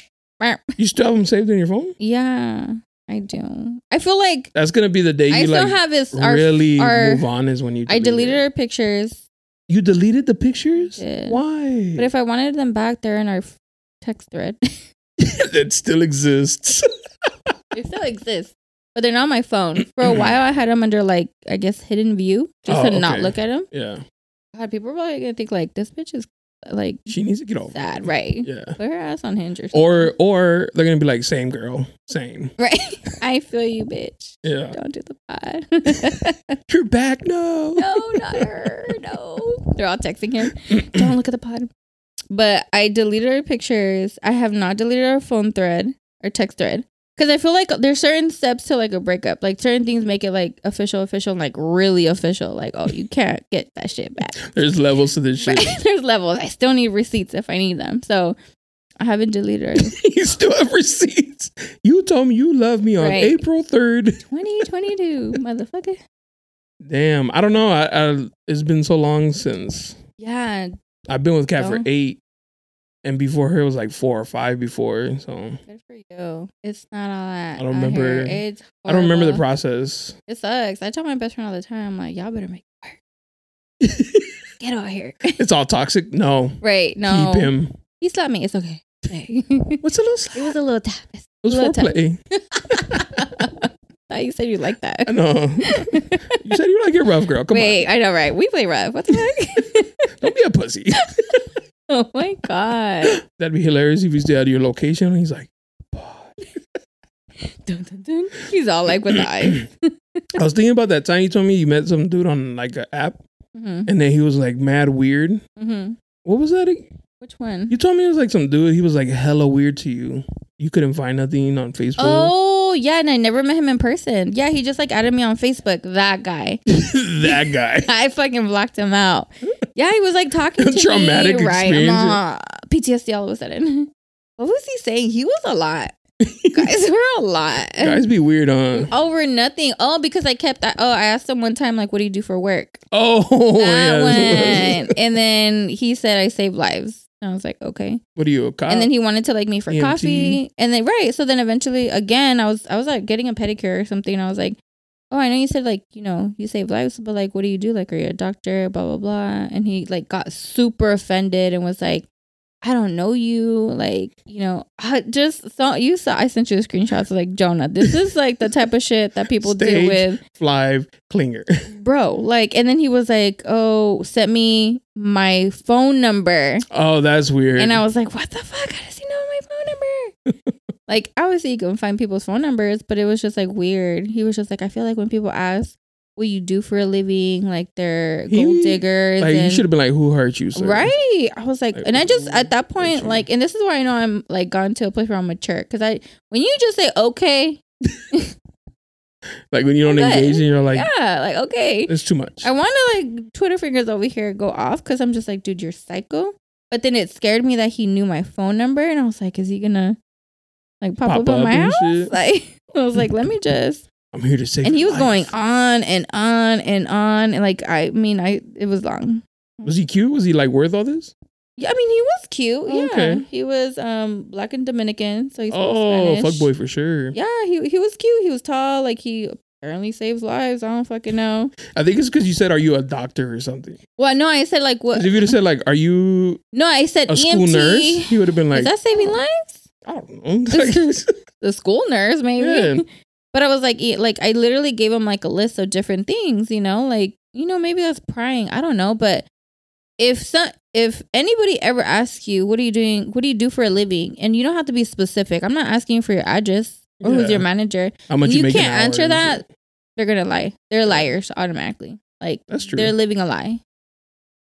You still have him saved in your phone? Yeah, I do. I feel like That's gonna be the day I you still like have his. Really our- move on. Is when you. I deleted it. our pictures, You deleted the pictures? Why? but if I wanted them back, they're in our text thread. it still exists. it still exist, but they're not on my phone. For a while, I had them under like I guess hidden view, just Oh, to not look at them. yeah, God, people are probably gonna think like this bitch is like she needs to get over. sad, it. right? Yeah. Put her ass on hinge or something. Or or they're gonna be like, same girl, same. right. I feel you, bitch. Yeah. Don't do the pod. You're back. No. no, not her. No. They're all texting him. Don't look at the pod. But I deleted our pictures. I have not deleted our phone thread or text thread. Because I feel like there's certain steps to like a breakup. Like certain things make it like official, official, and like really official. Like, oh, you can't get that shit back. There's levels to this shit. Right? There's levels. I still need receipts if I need them. So I haven't deleted you still have receipts. You told me you love me on Right. April 3rd. 2022, motherfucker. Damn. I don't know. I, I it's been so long since Yeah, I've been with Kat for eight. And before her it was like four or five before. So good for you. It's not all that. I don't remember- It's I don't remember the process. It sucks. I tell my best friend all the time, I'm like, y'all better make it work. Get out here. it's all toxic. No. right. No. Keep him. He slapped me. It's okay. What's a little slap? was a little tap. It was little foreplay. thought you said you like that. I know. You said you like your rough girl. Come on. Wait, I know, right? We play rough. What the heck? Don't be a pussy. oh my god. That'd be hilarious if he's stay out of your location and he's like, Dun, dun, dun. He's all like with the eyes. I was thinking about that time you told me you met some dude on like an app hmm and then he was like mad weird. hmm What was that? Which one? You told me it was like some dude. He was like hella weird to you. You couldn't find nothing on Facebook. Oh yeah, and I never met him in person. Yeah, he just like added me on Facebook. That guy. that guy. I fucking blocked him out. Yeah, he was like talking to Traumatic me. Right, experience. PTSD all of a sudden. What was he saying? He was a lot. Guys were a lot. Guys be weird, huh? Over nothing. Oh, because I kept that. Oh, I asked him one time, like, what do you do for work? Oh, That yeah. one. and then he said, I save lives. And I was like, okay. What are you, a cop? and then he wanted to like me for EMT. coffee. And then right. So then eventually again I was I was like getting a pedicure or something. I was like, Oh, I know you said like, you know, you save lives, but like what do you do? Like are you a doctor? Blah blah blah. And he like got super offended and was like, I don't know you. Like, you know, I just so you saw I sent you a screenshot of like Jonah. This is like the type of shit that people deal Stage. with Fly Klinger. bro like and then he was like oh send me my phone number Oh, that's weird. and I was like, what the fuck? How does he know my phone number? like, obviously, you can find people's phone numbers, but it was just like weird. He was just like, I feel like when people ask what you do for a living, like they're He- gold diggers. like you should have been like, "Who hurt you?" Sir? Right. I was like, Like, and I just, at that point, like, and this is why I know I'm like gone to a place where I'm mature. Cause I, when you just say, okay, Like when you don't engage and you're like, yeah, like okay. it's too much. I want to like Twitter fingers over here go off because I'm just like, dude, you're psycho. But then it scared me that he knew my phone number, and I was like, is he gonna like pop, Pop up up my and house? Like, I was like, let me just. I'm here to save. And he was going on and on and on, and like, I mean, I it was long. Was he cute? Was he like worth all this? Yeah, I mean, he was cute. Oh, Yeah, okay. he was um black and Dominican, so he spoke Oh, fuck boy for sure. Yeah, he he was cute. He was tall. Like he apparently saves lives. I don't fucking know. I think it's because you said, "Are you a doctor or something?" Well, no, I said like what. if you'd have said like, "Are you No, I said a school nurse?" He would have been like, Is that saving lives? "I don't know." The school nurse, maybe. Yeah. But I was like, like I literally gave him like a list of different things. You know, like you know maybe that's prying. I don't know, but if some if anybody ever asks you what are you doing, what do you do for a living, and you don't have to be specific. I'm not asking for your address or who's your manager. How much you you, can't answer that. They're gonna lie. They're liars automatically. Like That's true. they're living a lie.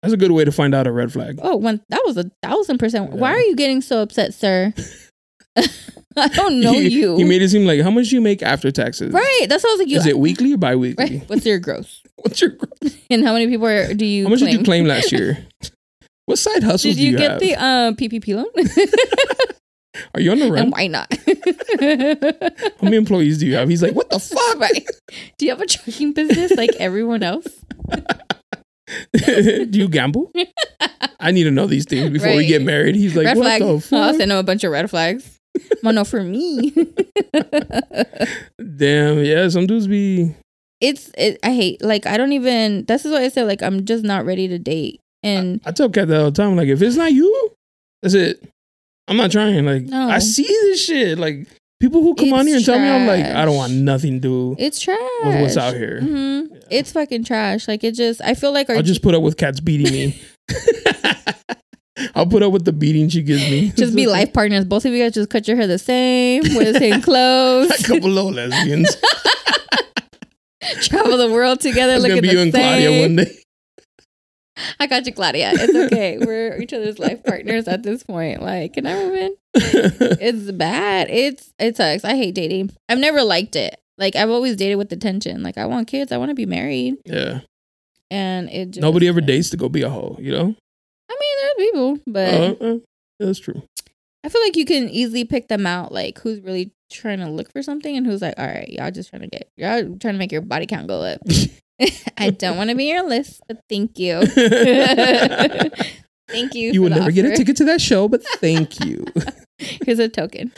That's a good way to find out a red flag. Oh, one that was a thousand percent. Why are you getting so upset, sir? I don't know he, you. He made it seem like how much do you make after taxes? right. That's what I was like. You Is it weekly or bi-weekly? right? What's your gross? What's your gross? And how many people are, do you? how much claim? did you claim last year? what side hustles Did do you, you, get have? the uh, PPP loan? Are you on the run? and why not? How many employees do you have? He's like, what the fuck? right. Do you have a trucking business like everyone else? do you gamble? I need to know these things before we get married. He's like, red what flag. the I'll fuck? send him a bunch of red flags. Well, no, for me. Damn, yeah, some dudes be it's it, I hate like I don't even. This is why I said like I'm just not ready to date. And I tell Kat that all the time. Like, if it's not you, that's it. I'm not trying. Like, No. I see this shit. Like, people who come on here and tell me, I'm like, I don't want nothing to do it's trash. with what's out here. hmm It's fucking trash. Like it just. I feel like our I'll just put up with cats beating me. I'll put up with the beating she gives me. just be life partners. Both of you guys just cut your hair the same, wear the same clothes, a couple of lesbians. travel the world together, It's gonna be the you and same. Claudia one day. I got you, Claudia. It's okay. We're each other's life partners at this point. Like, can I win? It's bad. It's it sucks. I hate dating. I've never liked it. Like I've always dated with attention. Like I want kids. I want to be married. yeah. And it just Nobody ever dates to go be a hoe, you know? I mean, people, but Uh, uh, that's true. I feel like you can easily pick them out. Like who's really trying to look for something, and who's like, all right, y'all just trying to get y'all trying to make your body count go up. I don't want to be your list, but thank you. thank you. You would never get a ticket to that show, but thank you. Here's a token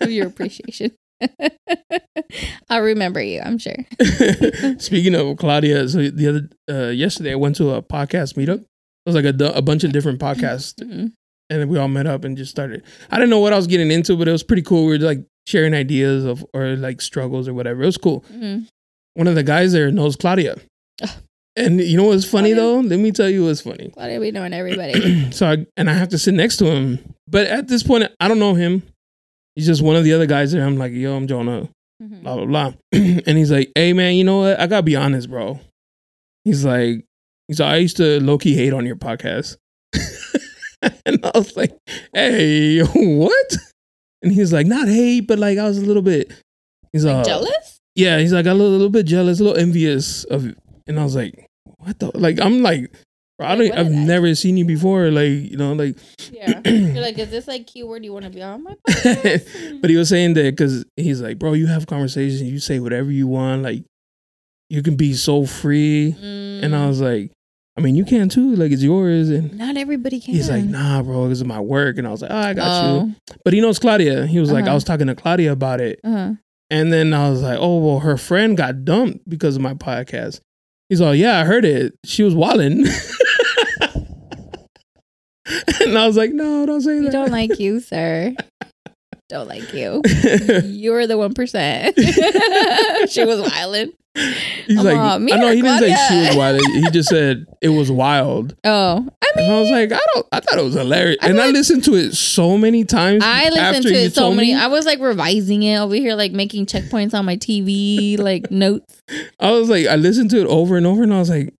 of your appreciation. I'll remember you, I'm sure. Speaking of Claudia, so the other uh, yesterday I went to a podcast meetup. It was like a, a bunch of different podcasts, Mhm. and then we all met up and just started. I didn't know what I was getting into, but it was pretty cool. We were like sharing ideas of or like struggles or whatever. It was cool. Mhm. One of the guys there knows Claudia, and you know what's funny Claudia. though? Let me tell you what's funny. Claudia be knowing everybody. so I and I have to sit next to him, but at this point I don't know him. He's just one of the other guys there. I'm like, yo, I'm Jonah Mhm. blah blah blah. and he's like, "Hey man, you know what? I gotta be honest, bro." He's like, "He's like, I used to low key hate on your podcast," and I was like, "Hey, what?" And he's like, "Not hate, but like I was a little bit." He's Like uh, jealous? Yeah, he's like a little, little bit jealous, a little envious of, it. and I was like, "What the?" Like I'm like, bro, I Like, don't, I've I- never seen you before. Like you know, like Yeah. You're like, is this like keyword you want to be on my podcast? but he was saying that because he's like, bro, you have conversations, you say whatever you want, like you can be so free. And I Mm, was like, I mean, you can too, like it's yours. And not everybody can. he's like, nah, bro, this is my work. And I was like, oh, I got you. Oh. But he knows Claudia. He was like, I Uh-huh. was talking to Claudia about it, Uh-huh. and then I was like, oh, well, her friend got dumped because of my podcast. He's all, yeah, I heard it. She was wilding. and I was like, no, don't say We that. don't like you, sir. Don't like you. You're the one percent. she was violent. He's I'm like, all, I know he didn't say she was wild. He just said it was wild. Oh, I mean, And I was like, I don't. I thought it was hilarious, I and I listened to it so many times. I listened to it so many. me. I was like revising it over here, like making checkpoints on my TV, like notes. I was like, I listened to it over and over, and I was like,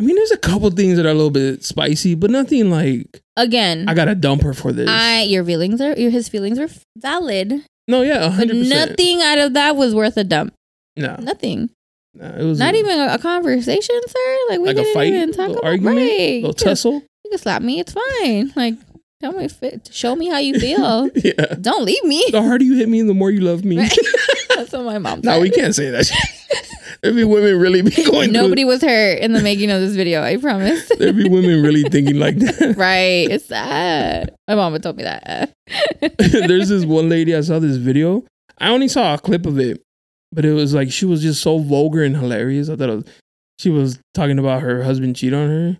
I mean, there's a couple things that are a little bit spicy, but nothing like Again, I got to dump her for this. I your feelings are your his feelings are valid, no, yeah, hundred percent. nothing out of that was worth a dump. No, Nothing. Nah, it was Not a- even a, a conversation, sir. Like we like a didn't fight, even talk about argument, right. little You can, tussle. you can slap me. It's fine. Like tell me, if it, show me how you feel. yeah. Don't leave me. The harder you hit me, the more you love me. That's what my mom no, we can't say that. Shit. There'd be women really be going. Nobody was hurt in the making of this video. I promise. there'd be women really thinking like that. right. It's sad. My mama told me that. There's this one lady. I saw this video. I only saw a clip of it, but it was like she was just so vulgar and hilarious. I thought it was, she was talking about her husband cheat on her,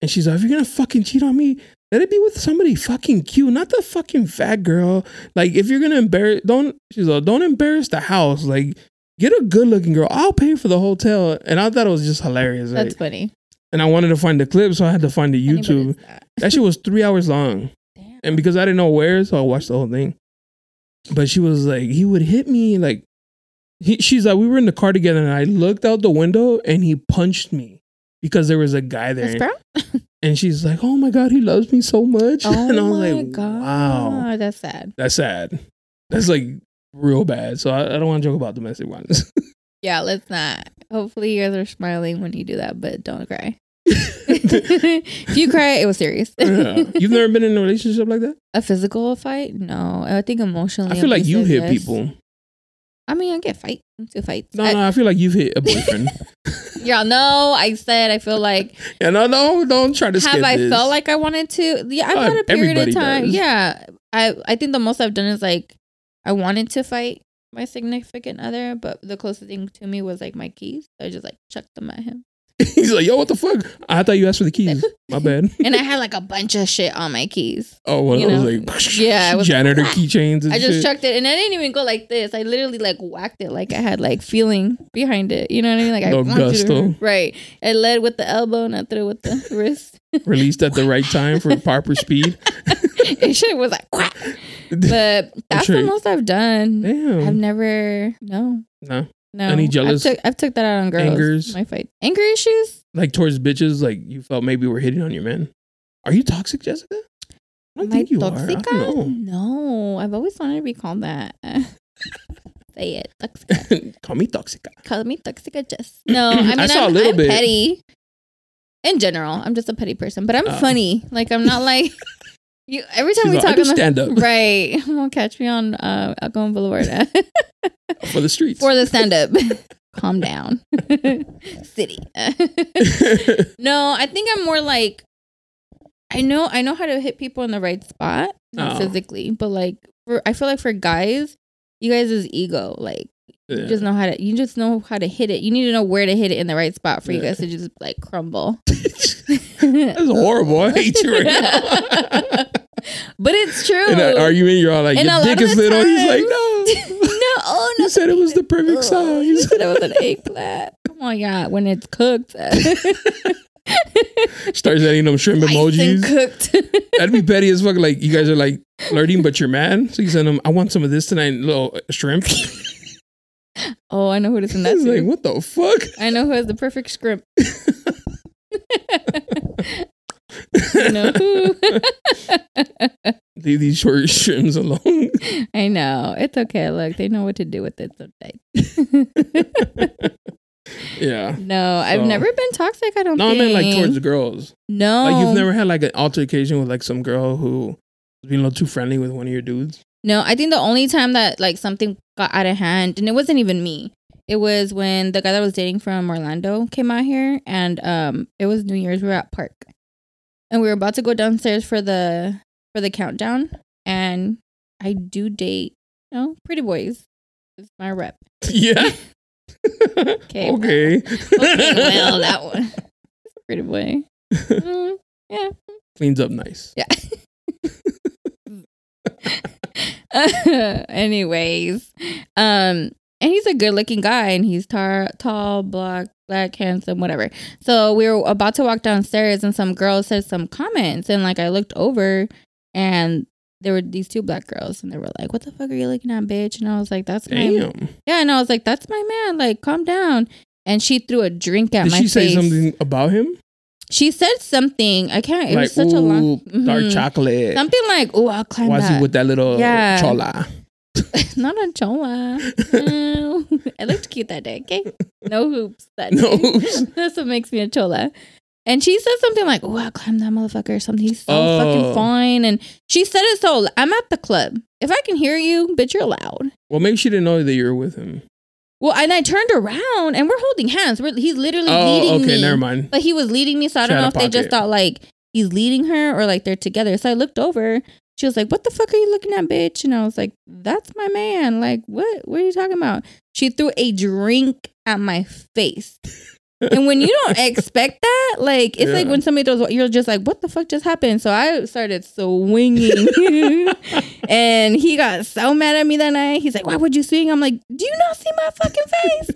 and she's like, "If you're gonna fucking cheat on me, let it be with somebody fucking cute, not the fucking fat girl. Like, if you're gonna embarrass, don't she's like, don't embarrass the house. Like, get a good looking girl. I'll pay for the hotel." And I thought it was just hilarious. That's funny. And I wanted to find the clip, so I had to find the YouTube. that. That shit was three hours long. Damn. And because I didn't know where, so I watched the whole thing. But she was like, he would hit me like he, she's like, we were in the car together and I looked out the window and he punched me because there was a guy there. Brown? And she's like, Oh my god, he loves me so much. Oh and I was my like, god. Wow. That's sad. That's sad. That's like real bad. So I, I don't want to joke about domestic violence. Yeah, let's not. Hopefully you guys are smiling when you do that, but don't cry. if you cry, it was serious. Yeah. You've never been in a relationship like that? a physical fight? No. I think emotionally. I feel like you hit yes. people. I mean, I get fight into fights. No, I, no, I feel like you've hit a boyfriend. Y'all know I said I feel like yeah, no, no, don't try to have I this. felt like I wanted to? Yeah, I've Oh, had a period of time. does. Yeah, I I think the most I've done is like I wanted to fight my significant other, but the closest thing to me was like my keys. So I just like chucked them at him, He's like, yo, what the fuck? I thought you asked for the keys. My bad. and I had like a bunch of shit on my keys. Oh, well, You I was like, Yeah, was janitor like, keychains and I just shit. chucked it, and I didn't even go like this. I literally like whacked it, like I had like feeling behind it. You know what I mean? Like I No to- gusto. right. I led with the elbow, and I threw with the wrist. Released at the right time for proper speed. it shit was like, quack. but that's sure- the most I've done. I've never no No. No. Any jealous I've took, I've took that out on girls. angers? My fight anger issues. Like towards bitches, like you felt maybe were hitting on your men. Are you toxic, Jessica? I don't Am I think you are. I don't No, I've always wanted to be called that. Say it, toxica. Call me toxica. Call me toxica, Jess. No, I mean I saw a am little I'm bit. petty. In general, I'm just a petty person, but I'm Oh. funny. Like I'm not like you. Every time She's we like, I talk do the stand up right, won't catch me on uh, El Cajon Boulevard. for the streets. for the stand up. Calm down. City. no, I think I'm more like I know I know how to hit people in the right spot, not Oh. physically, but like for I feel like for guys, you guys is ego. Like Yeah. you just know how to you just know how to hit it. You need to know where to hit it in the right spot for you guys to just like crumble. That's horrible. I hate you right now. but it's true. In that argument, you're all like, And your dick is little. He's like, no. no, oh no. You said it was the perfect Oh, You size. said it was an eggplant. Come on, yeah. When it's cooked, Starts adding them shrimp and emojis. cooked. That'd be petty as fuck. Like you guys are like flirting, but you're mad. So you send them, I want some of this tonight, little shrimp. Oh, I know who to send that It's to. like, what the fuck? I know who has the perfect script. you know who? Leave these short shrimps alone. I know. It's okay. Look, they know what to do with it someday. yeah. no, I've never been toxic. I don't No, I mean like towards girls. No. Like you've never had like an altercation with like some girl who was being a little too friendly with one of your dudes. No, I think the only time that like something got out of hand, and it wasn't even me. It was when the guy that I was dating from Orlando came out here, and um, it was New Year's. We were at Park, and we were about to go downstairs for the for the countdown. And I do date, you know, pretty boys. It's my rep. yeah. Okay, okay. Okay, well, that one, pretty boy. Mm, yeah. Cleans up nice. Yeah. Anyways, um, and he's a good looking guy and he's tar- tall, black, black, handsome, whatever. So we were about to walk downstairs and some girl said some comments and like I looked over and there were these two black girls and they were like, What the fuck are you looking at, bitch? And I was like, That's my Damn. Yeah, and I was like, That's my man, like calm down. And she threw a drink at Did my face. Did she say something about him? She said something. I can't it like, was such a long ooh, dark mm-hmm. chocolate. Something like, oh, I'll climb that." Why is that. he with that little Yeah. chola? Not a chola. No. I looked cute that day. Okay. no hoops. That No day. hoops. That's what makes me a chola. And she said something like, "Oh, I climbed that motherfucker or something. He's so Oh. fucking fine." And she said it so. I'm at the club. If I can hear you, bitch, you're loud. Well, maybe she didn't know that you were with him. Well, and I turned around and we're holding hands. We're, he's literally Oh, leading okay, me. never mind. But he was leading me, so I don't know if they just thought like he's leading her or like they're together. So I looked over. She was like, "What the fuck are you looking at, bitch?" And I was like, "That's my man. Like, what? What are you talking about?" She threw a drink at my face. And when you don't expect that, like it's like when somebody throws, you're just like, "What the fuck just happened?" So I started swinging, and he got so mad at me that night. He's like, "Why would you swing?" I'm like, "Do you not see my fucking face?"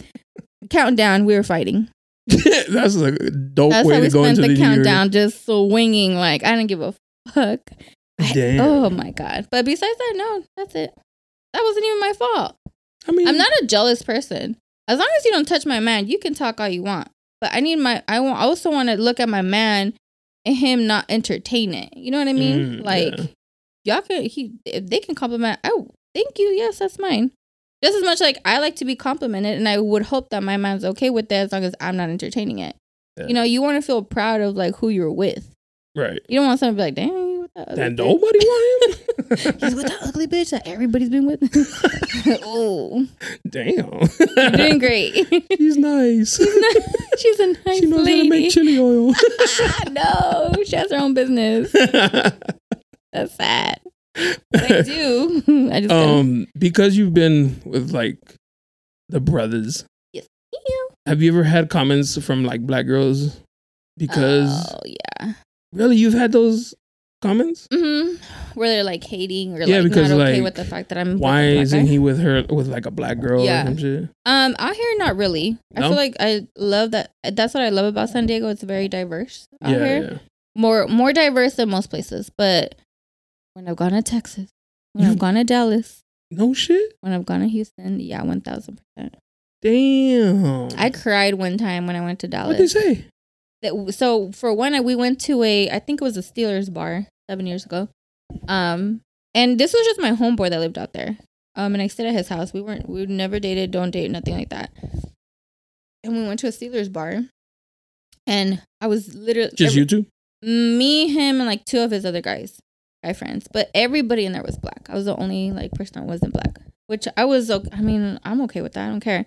Countdown, we were fighting. That's a dope That's way how we to go spent into the the, year. countdown, just swinging. Like I didn't give a fuck. I- Damn. oh my god! But besides that, no, that's it. That wasn't even my fault. I mean, I'm not a jealous person. As long as you don't touch my man, you can talk all you want. But I need my. I want. I also want to look at my man and him not entertain it. You know what I mean? Mm, like yeah. y'all can. He if they can compliment. Oh, thank you. Yes, that's mine. Just as much like I like to be complimented, and I would hope that my man's okay with that as long as I'm not entertaining it. Yeah. You know, you want to feel proud of like who you're with. right. You don't want someone to be like, "Damn, you with that." That nobody want him. He's with that ugly bitch that everybody's been with. oh, Damn. you're doing great. She's nice. She's a nice she knows how to make chili oil. no, she has her own business. That's sad. But I do. I just um, because you've been with like the brothers, Yes. have you ever had comments from like black girls? Because oh yeah, really, you've had those comments. hmm where they're like hating or Yeah, like because, not okay like, with the fact that I'm. Why isn't guy. he with her with like a black girl Yeah. or some shit? Um, out here, not really. I No? feel like I love that. That's what I love about San Diego. It's very diverse out Yeah, here. yeah. more more diverse than most places. But when I've gone to Texas, when You- I've gone to Dallas, No shit. when I've gone to Houston, yeah, one thousand percent. Damn. I cried one time when I went to Dallas. What did they say? That- so for one, we went to a I think it was a Steelers bar seven years ago. Um, and this was just my homeboy that lived out there. Um, and I stayed at his house. We weren't we never dated, don't date, nothing like that. And we went to a Steelers bar, and I was literally Just every- you two? me, him, and like two of his other guys, guy friends. But everybody in there was black. I was the only like person that wasn't black, which I was. I mean, I'm okay with that. I don't care.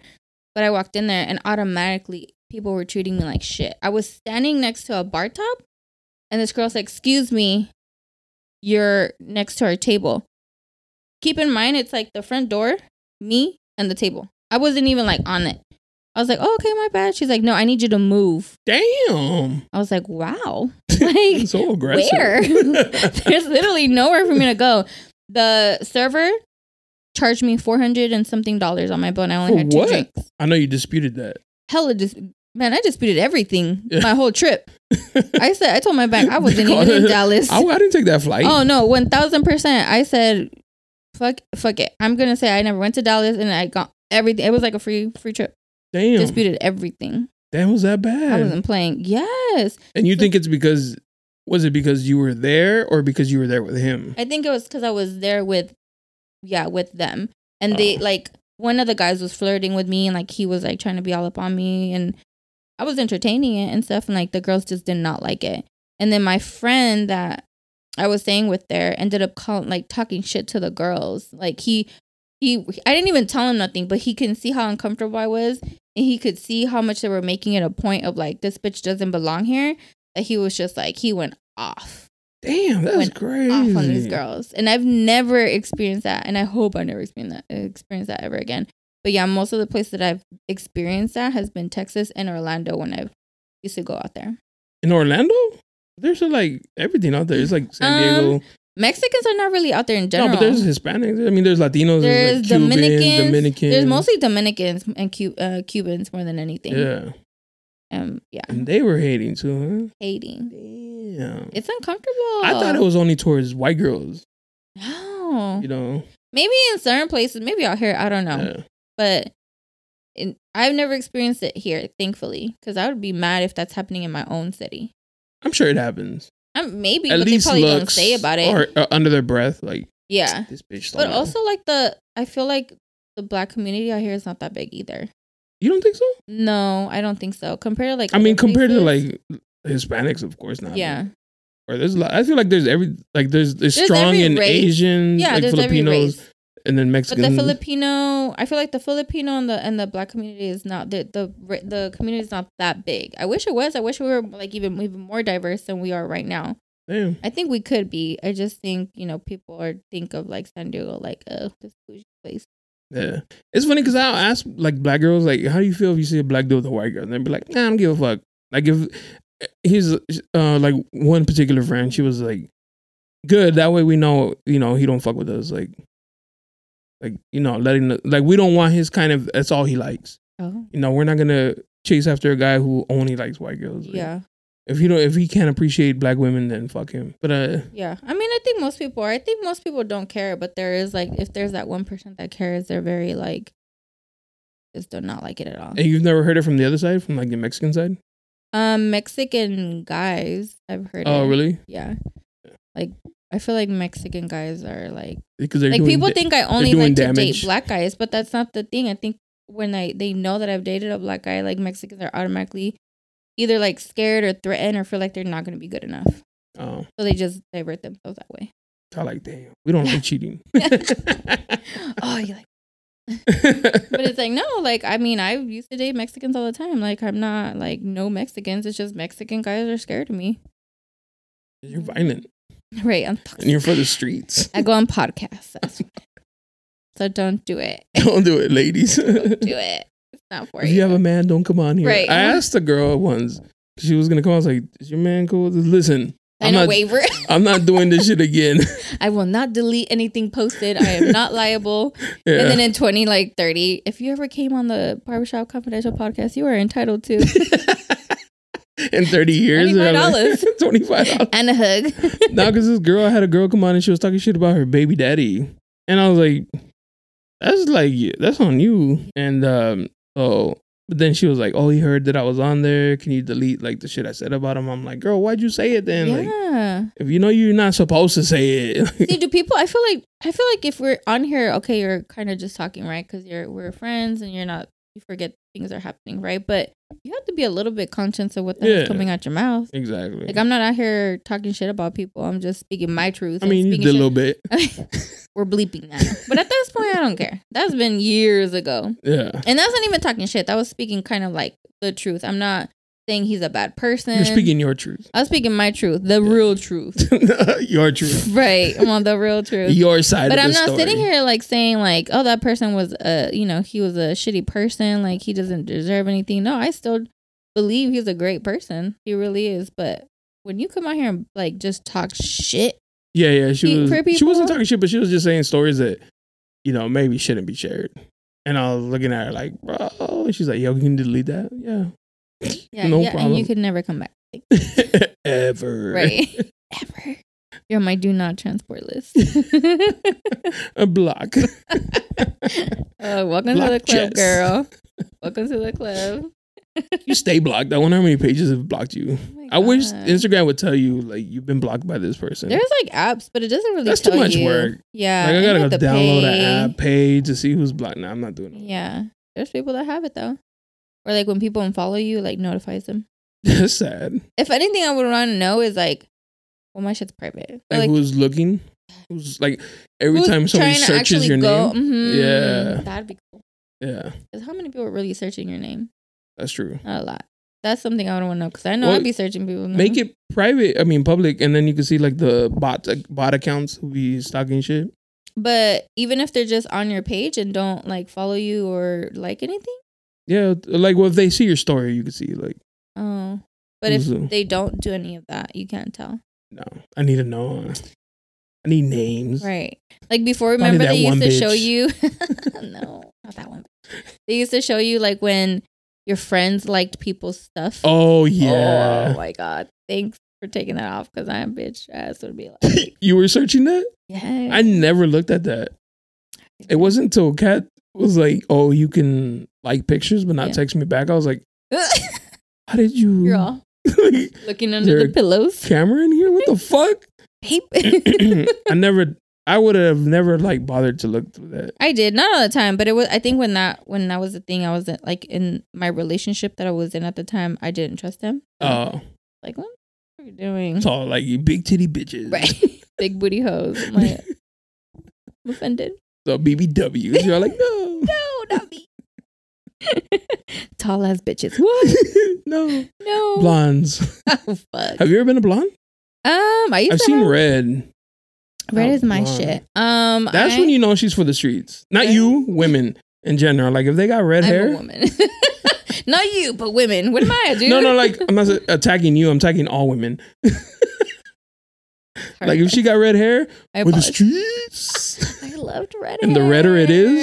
But I walked in there and automatically people were treating me like shit. I was standing next to a bar top, and this girl said, "Excuse me, you're next to our table." Keep in mind, it's like the front door, me, and the table. I wasn't even like on it. I was like, "Oh, okay, my bad." She's like, "No, I need you to move." Damn. I was like, "Wow." Like so aggressive. where? There's literally nowhere for me to go. The server charged me four hundred and something dollars on my bill, and I only For had two what? drinks. I know you disputed that. Hella just man, I disputed everything Yeah. my whole trip. I said I told my bank I wasn't even in Dallas. I, I didn't take that flight. Oh no, one thousand percent. I said, fuck, fuck it. I'm gonna say I never went to Dallas, and I got everything. It was like a free free trip. Damn. Disputed everything. That was that bad. I wasn't playing. Yes, and you think it's because was it because you were there or because you were there with him? I think it was because I was there with, yeah, with them, and they Oh. like one of the guys was flirting with me, and like he was like trying to be all up on me, and I was entertaining it and stuff, and like the girls just did not like it. And then my friend that I was staying with there ended up calling like talking shit to the girls. Like he he I didn't even tell him nothing, but he can see how uncomfortable I was, and he could see how much they were making it a point of like this bitch doesn't belong here. That he was just like he went off Damn, that's went crazy. off on these girls, and I've never experienced that, and I hope I never experience that experience that ever again. But yeah, most of the places that I've experienced that has been Texas and Orlando when I used to go out there. In Orlando? There's like everything out there. It's like San Um, Diego. Mexicans are not really out there in general. no, but there's Hispanics. I mean, there's Latinos. There's There's, like Cubans, Dominicans. Dominicans. There's mostly Dominicans and Cu- uh, Cubans more than anything. Yeah. Um, yeah, And they were hating too, huh? hating. Damn. It's uncomfortable. I thought it was only towards white girls, No, you know? maybe in certain places, maybe out here, I don't know. Yeah. But in, I've never experienced it here, thankfully, because I would be mad if that's happening in my own city. I'm sure it happens. Um, maybe, At but they least probably don't say about it. or uh, under their breath, like yeah, this bitch. but stole also like the, I feel like the black community out here is not that big either. You don't think so? No, I don't think so. Compared to like, I mean, compared to like Hispanics, of course not. yeah, Or there's a lot. I feel like there's every like there's there's, There's strong in race. Asian, yeah. like Filipinos, and then Mexican. but the Filipino, I feel like the Filipino and the and the black community is not the the the community is not that big. I wish it was. I wish we were like even even more diverse than we are right now. Damn. I think we could be. I just think you know people are think of like San Diego like oh this bougie place. Yeah, it's funny because I'll ask like black girls like, "How do you feel if you see a black dude with a white girl?" And they'd be like, "Nah, I don't give a fuck." Like if he's uh like one particular friend, she was like, "Good, that way we know you know he don't fuck with us." Like, like you know, letting the, like we don't want his kind of. That's all he likes. Oh You know, we're not gonna chase after a guy who only likes white girls. Like, yeah. If he don't, if he can't appreciate black women, then fuck him. But uh, Yeah, I mean, I think most people are. I think most people don't care, but there is like, if there's that one percent that cares, they're very like, just do not like it at all. and you've never heard it from the other side, from like the Mexican side. Um, Mexican guys, I've heard. Oh, it. really? Yeah, like I feel like Mexican guys are like, Because they're like people da- think I only like to damage. date black guys, but that's not the thing. I think when I they know that I've dated a black guy, like Mexicans are automatically either like scared or threatened or feel like they're not going to be good enough, Oh, so they just divert themselves that way. I like damn. We don't like cheating. oh, you like. but it's like no like i mean i used to date mexicans all the time like i'm not like no mexicans it's just mexican guys are scared of me you're violent right i'm and you're for the streets. i go on podcasts so don't do it don't do it, ladies. don't do it it's not for if you you have a man, don't come on here. Right. I asked a girl once. She was gonna come. I was like, "Is your man cool?" Listen, i I'm not. waiver I'm not doing this shit again. i will not delete anything posted i am not liable yeah. and then in 20 like 30 if you ever came on the barbershop confidential podcast you are entitled to in 30 years, $25. Twenty five dollars. and a hug now, because this girl I had a girl come on and she was talking shit about her baby daddy, and I was like, "That's like that's on you." And um, oh, but then she was like, "Oh, he heard that I was on there. Can you delete like the shit I said about him?" I'm like, "Girl, why'd you say it then? Like, yeah if you know you're not supposed to say it." See, do people? I feel like I feel like if we're on here, okay, you're kind of just talking, right? Because you're we're friends and you're not. You forget things are happening, right? But you have to be a little bit conscious of what the hell's Yeah. coming out your mouth. exactly. Like I'm not out here talking shit about people. I'm just speaking my truth. I mean, you did a shit- little bit. we're bleeping that, but at this point, I don't care. That's been years ago, Yeah. and that's not even talking shit. That was speaking kind of like the truth. I'm not saying he's a bad person. You're speaking your truth. I was speaking my truth, the real truth. your truth. right. I'm on the real truth. Your side but I'm not story. sitting here like saying like, oh, that person was a, you know, he was a shitty person. Like he doesn't deserve anything. No, I still believe he's a great person. He really is. But when you come out here and like just talk shit, Yeah, yeah. She was. She wasn't talking shit, but she was just saying stories that, you know, maybe shouldn't be shared. And I was looking at her like, bro. And she's like, yo, can you delete that? Yeah. Yeah, no yeah, problem. and you could never come back, like, Ever. right? Ever. You're on my do not transport list. A block. uh, welcome to the club, Jess. girl. Welcome to the club. you stay blocked. I wonder how many pages have blocked you. Oh I wish Instagram would tell you like you've been blocked by this person. There's like apps, but it doesn't really. That's too much you. work. Yeah, like I gotta go download pay. an app, pay to see who's blocked. Nah, I'm not doing it. Yeah, there's people that have it though, or like when people unfollow you, like notifies them. That's sad. If anything, I would want to know is like, well, my shit's private. Like, like, who's looking? Who's like every who's time somebody searches your go, name? mhm, Yeah. that'd be cool. Yeah, Because how many people are really searching your name? that's true. Not a lot. That's something I would want to know because I know Well, I'd be searching people. Make it private. I mean, public, and then you can see like the bot like, bot accounts who be stalking shit. But even if they're just on your page and don't like follow you or like anything, Yeah, like well, if they see your story, you can see like oh. But if they don't do any of that, you can't tell. no, I need to know. I need names. Right. Like before, remember they used to show you. no, not that one. They used to show you like when your friends liked people's stuff. Oh yeah, Oh my god! Thanks for taking that off because I'm bitch ass would be like, you were searching that. yeah. I never looked at that. It wasn't until Kat was like, "Oh, you can like pictures, but not Yeah. text me back." I was like, "How did you?" You're all like, looking under the pillows. camera in here? What the fuck? I never. I would have never like bothered to look through that. I did not all the time, but it was. I think when that when that was the thing, I was like in my relationship that I was in at the time. I didn't trust him. Oh, Like, what are you doing? it's all like you big titty bitches. Right, big booty hoes. I'm like, I'm offended. So BBWs. You're like, no. No, not me. Tall ass bitches. What? no. No. Blondes. Oh fuck. Have you ever been a blonde? Um, I used I've to seen have- red. Red Oh, is my blonde. shit. Um, That's I, when you know she's for the streets. Not Red? you, women in general. Like if they got red I'm hair. woman. not you, but women. What am I, dude? No, no, like I'm not attacking you. I'm attacking all women. Like if she got red hair I, for the streets, loved red and the redder it is,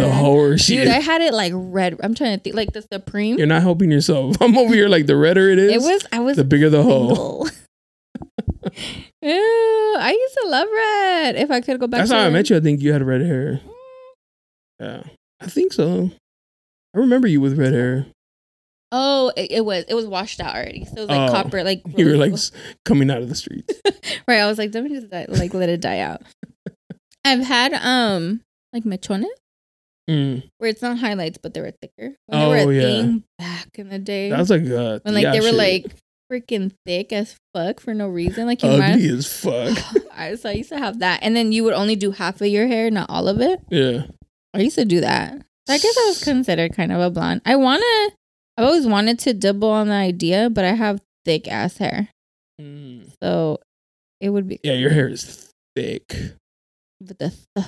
the whore she Dude, is. I had it like red. I'm trying to think, like the Supreme. You're not helping yourself. I'm over here like the redder it is. it was. I was the bigger the hole. Ew, I used to love red. If I could go back, That's how I met you. I think you had red hair. Mm. Yeah, I think so. I remember you with red hair. Oh, it, it was. It was washed out already. So it was like Oh, copper. Like You were like coming out of the streets. right. I was like, let me just die- like let it die out. I've had um like mechones Mm. where it's not highlights, but they were thicker. When Oh, they were a yeah. thing back in the day. That was like uh, when like yeah, they were shit. like freaking thick as fuck for no reason. Like you might ugly as fuck. I so I used to have that, and then you would only do half of your hair, not all of it. Yeah. I used to do that. So I guess I was considered kind of a blonde. I wanna. I've always wanted to double on the idea, but I have thick ass hair, Mm. so it would be Yeah, your hair is thick. With the th- uh.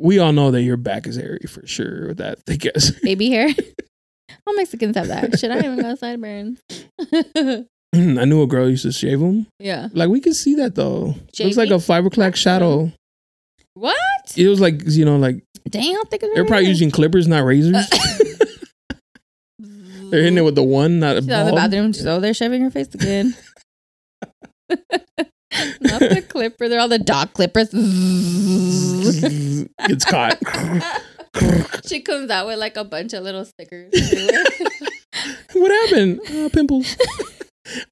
We all know that your back is hairy for sure with that thick ass. baby hair. All Mexicans have that. Should I even got sideburns. Mm, I knew a girl used to shave them. yeah. Like we could see that though. It was like a five o'clock shadow. What? It was like you know, like Dang, how thick they're probably using clippers, not razors. Uh, they're hitting it with the one, not a She's out of the bathroom. She's over there shaving her face again. Not the clipper. They're all the dog clippers. Gets caught. she comes out with like a bunch of little stickers. what happened? Uh, pimples.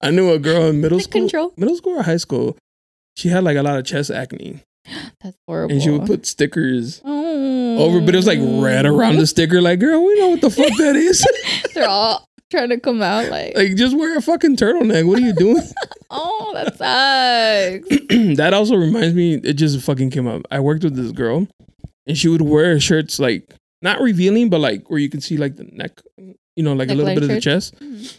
I knew a girl in middle school. control. Middle school or high school. She had like a lot of chest acne, That's horrible. and she would put stickers oh. over, but it was like red around the sticker. Like, girl, we know what the fuck that is. They're all trying to come out like, like, just wear a fucking turtleneck. What are you doing? oh, that sucks. that also reminds me. It just fucking came up. I worked with this girl, and she would wear shirts like not revealing, but like where you can see like the neck, you know, like a little bit of the chest. Mhm.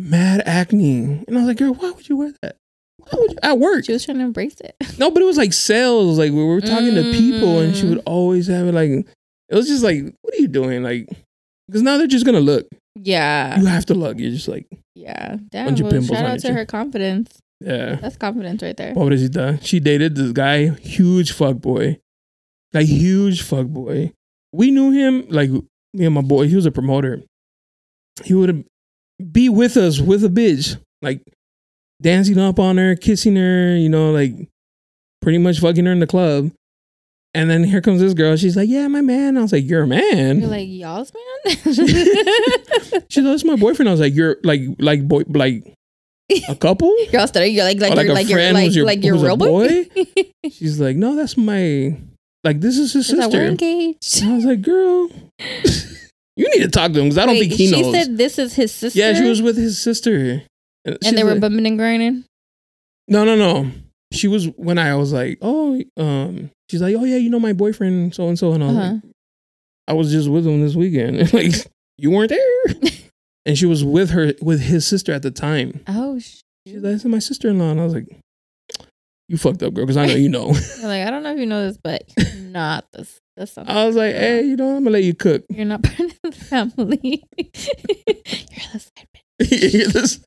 Mad acne, and I was like, girl, why would you wear that? Why would you? At work? She was trying to embrace it. No, but it was like sales. Like we were talking to people, and she Mm. would always have it like. It was just like, what are you doing? Like, because now they're just gonna look. Yeah. You have to look. You're just like, Yeah. Damn. Well, shout out to chin. her confidence. yeah. That's confidence right there. Pobrecita. She dated this guy, huge fuck boy, like huge fuck boy. We knew him, like me and my boy. He was a promoter. He would be with us with a bitch, like dancing up on her, kissing her, you know, like pretty much fucking her in the club. And then here comes this girl. She's like, "Yeah, my man." I was like, "You're a man." You're like, y'all's man? She's like, "That's my boyfriend." I was like, "You're like, like boy, like a couple." You're all stuttering. You're like, like, Or like you're like, friend like, your- like your real boy. She's like, "No, that's my like this is his like, we're sister." engaged. And I was like, "Girl, you need to talk to him because I don't Wait, think he she knows." She said this is his sister. yeah, she was with his sister, and, and they were like- bumping and grinding. no, no, no. She was when I was like, "Oh, um," she's like, "Oh yeah, you know my boyfriend, so and so," and I was Uh-huh. like, "I was just with him this weekend." and like, you weren't there, and she was with her with his sister at the time. Oh, sh- She's like, "This is my sister in law," and I was like, "You fucked up, girl," because I know you know. You're like, I don't know if you know this, but not this. That's. I was like, "Hey, you know, I'm gonna let you cook." You're not part of the family. you're the side bitch You're this-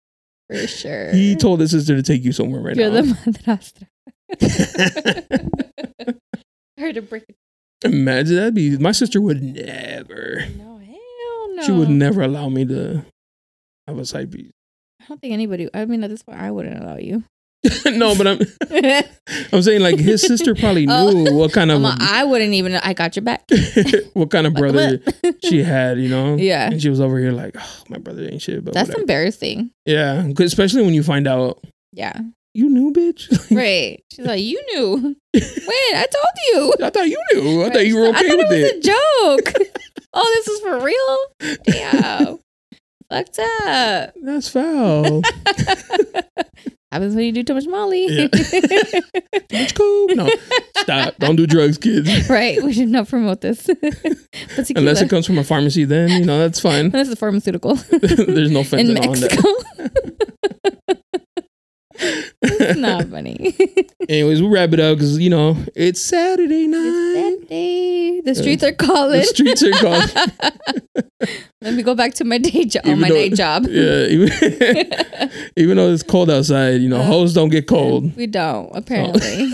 for sure. he told his sister to take you somewhere right You're now. the madrastra. Her to break it. Imagine that'd be my sister would never. No, hell no. She would never allow me to have a side piece. I don't think anybody. I mean, at this point, I wouldn't allow you. no, but I'm I'm saying like his sister probably oh, knew Oh. what kind of like, I wouldn't even. I got your back. what kind of brother she had, you know. Yeah. and she was over here like, oh, my brother ain't shit, but That's whatever. embarrassing. Yeah. especially when you find out Yeah. you knew, bitch. Right. She's like, you knew. Wait, I told you. I thought you knew. I Right. thought you were okay I thought with it was it. a joke. oh, this is for real? Damn. Fucked up. That's foul. Happens when you do too much Molly. Yeah. Cool. No, stop. Don't do drugs, kids. right. We should not promote this. Unless it comes from a pharmacy, then you know that's fine. Unless it's pharmaceutical There's no in fentanyl on Mexico. It's not funny. Anyways, we'll wrap it up because you know it's Saturday night. Saturday. The uh, streets are calling. The streets are called. Let me go back to my day job. My though- day job. Yeah, even, even though it's cold outside, you know, uh, hoes don't get cold. We don't, apparently.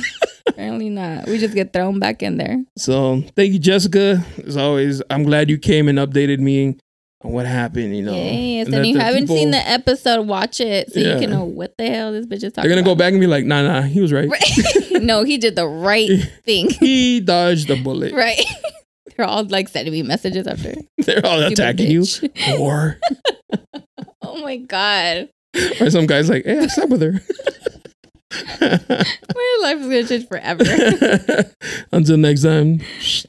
apparently not. We just get thrown back in there. So thank you, Jessica. As always, I'm glad you came and updated me what happened. You know, Yes, and and you haven't people- seen the episode, watch it so Yeah. you can know what the hell this bitch is talking They're gonna go back and be like, nah, nah, he was right. Right. no, he did the right thing. He dodged the bullet. right. They're all like sending me messages after. They're all attacking you. bitch. Or, Oh my god. or some guy's like, hey, I slept with her. My life is gonna change forever. Until next time,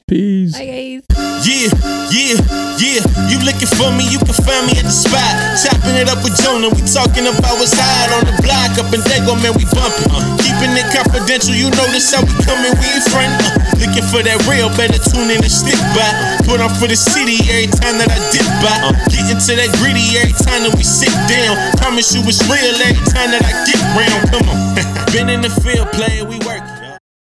peace. Bye guys. Yeah, yeah, yeah. You looking for me, you can find me at the spot. Chopping it up with Jonah. We talking about what's hot on the block. Up in Dago, man, we bumping. Keeping it confidential, you notice how we coming, we in front. Uh, looking for that real, better tune in and stick by. Put on for the city every time that I dip by. Getting to that greedy every time that we sit down. Promise you it's real every time that I get round. Come on. Been in the field, player, we work.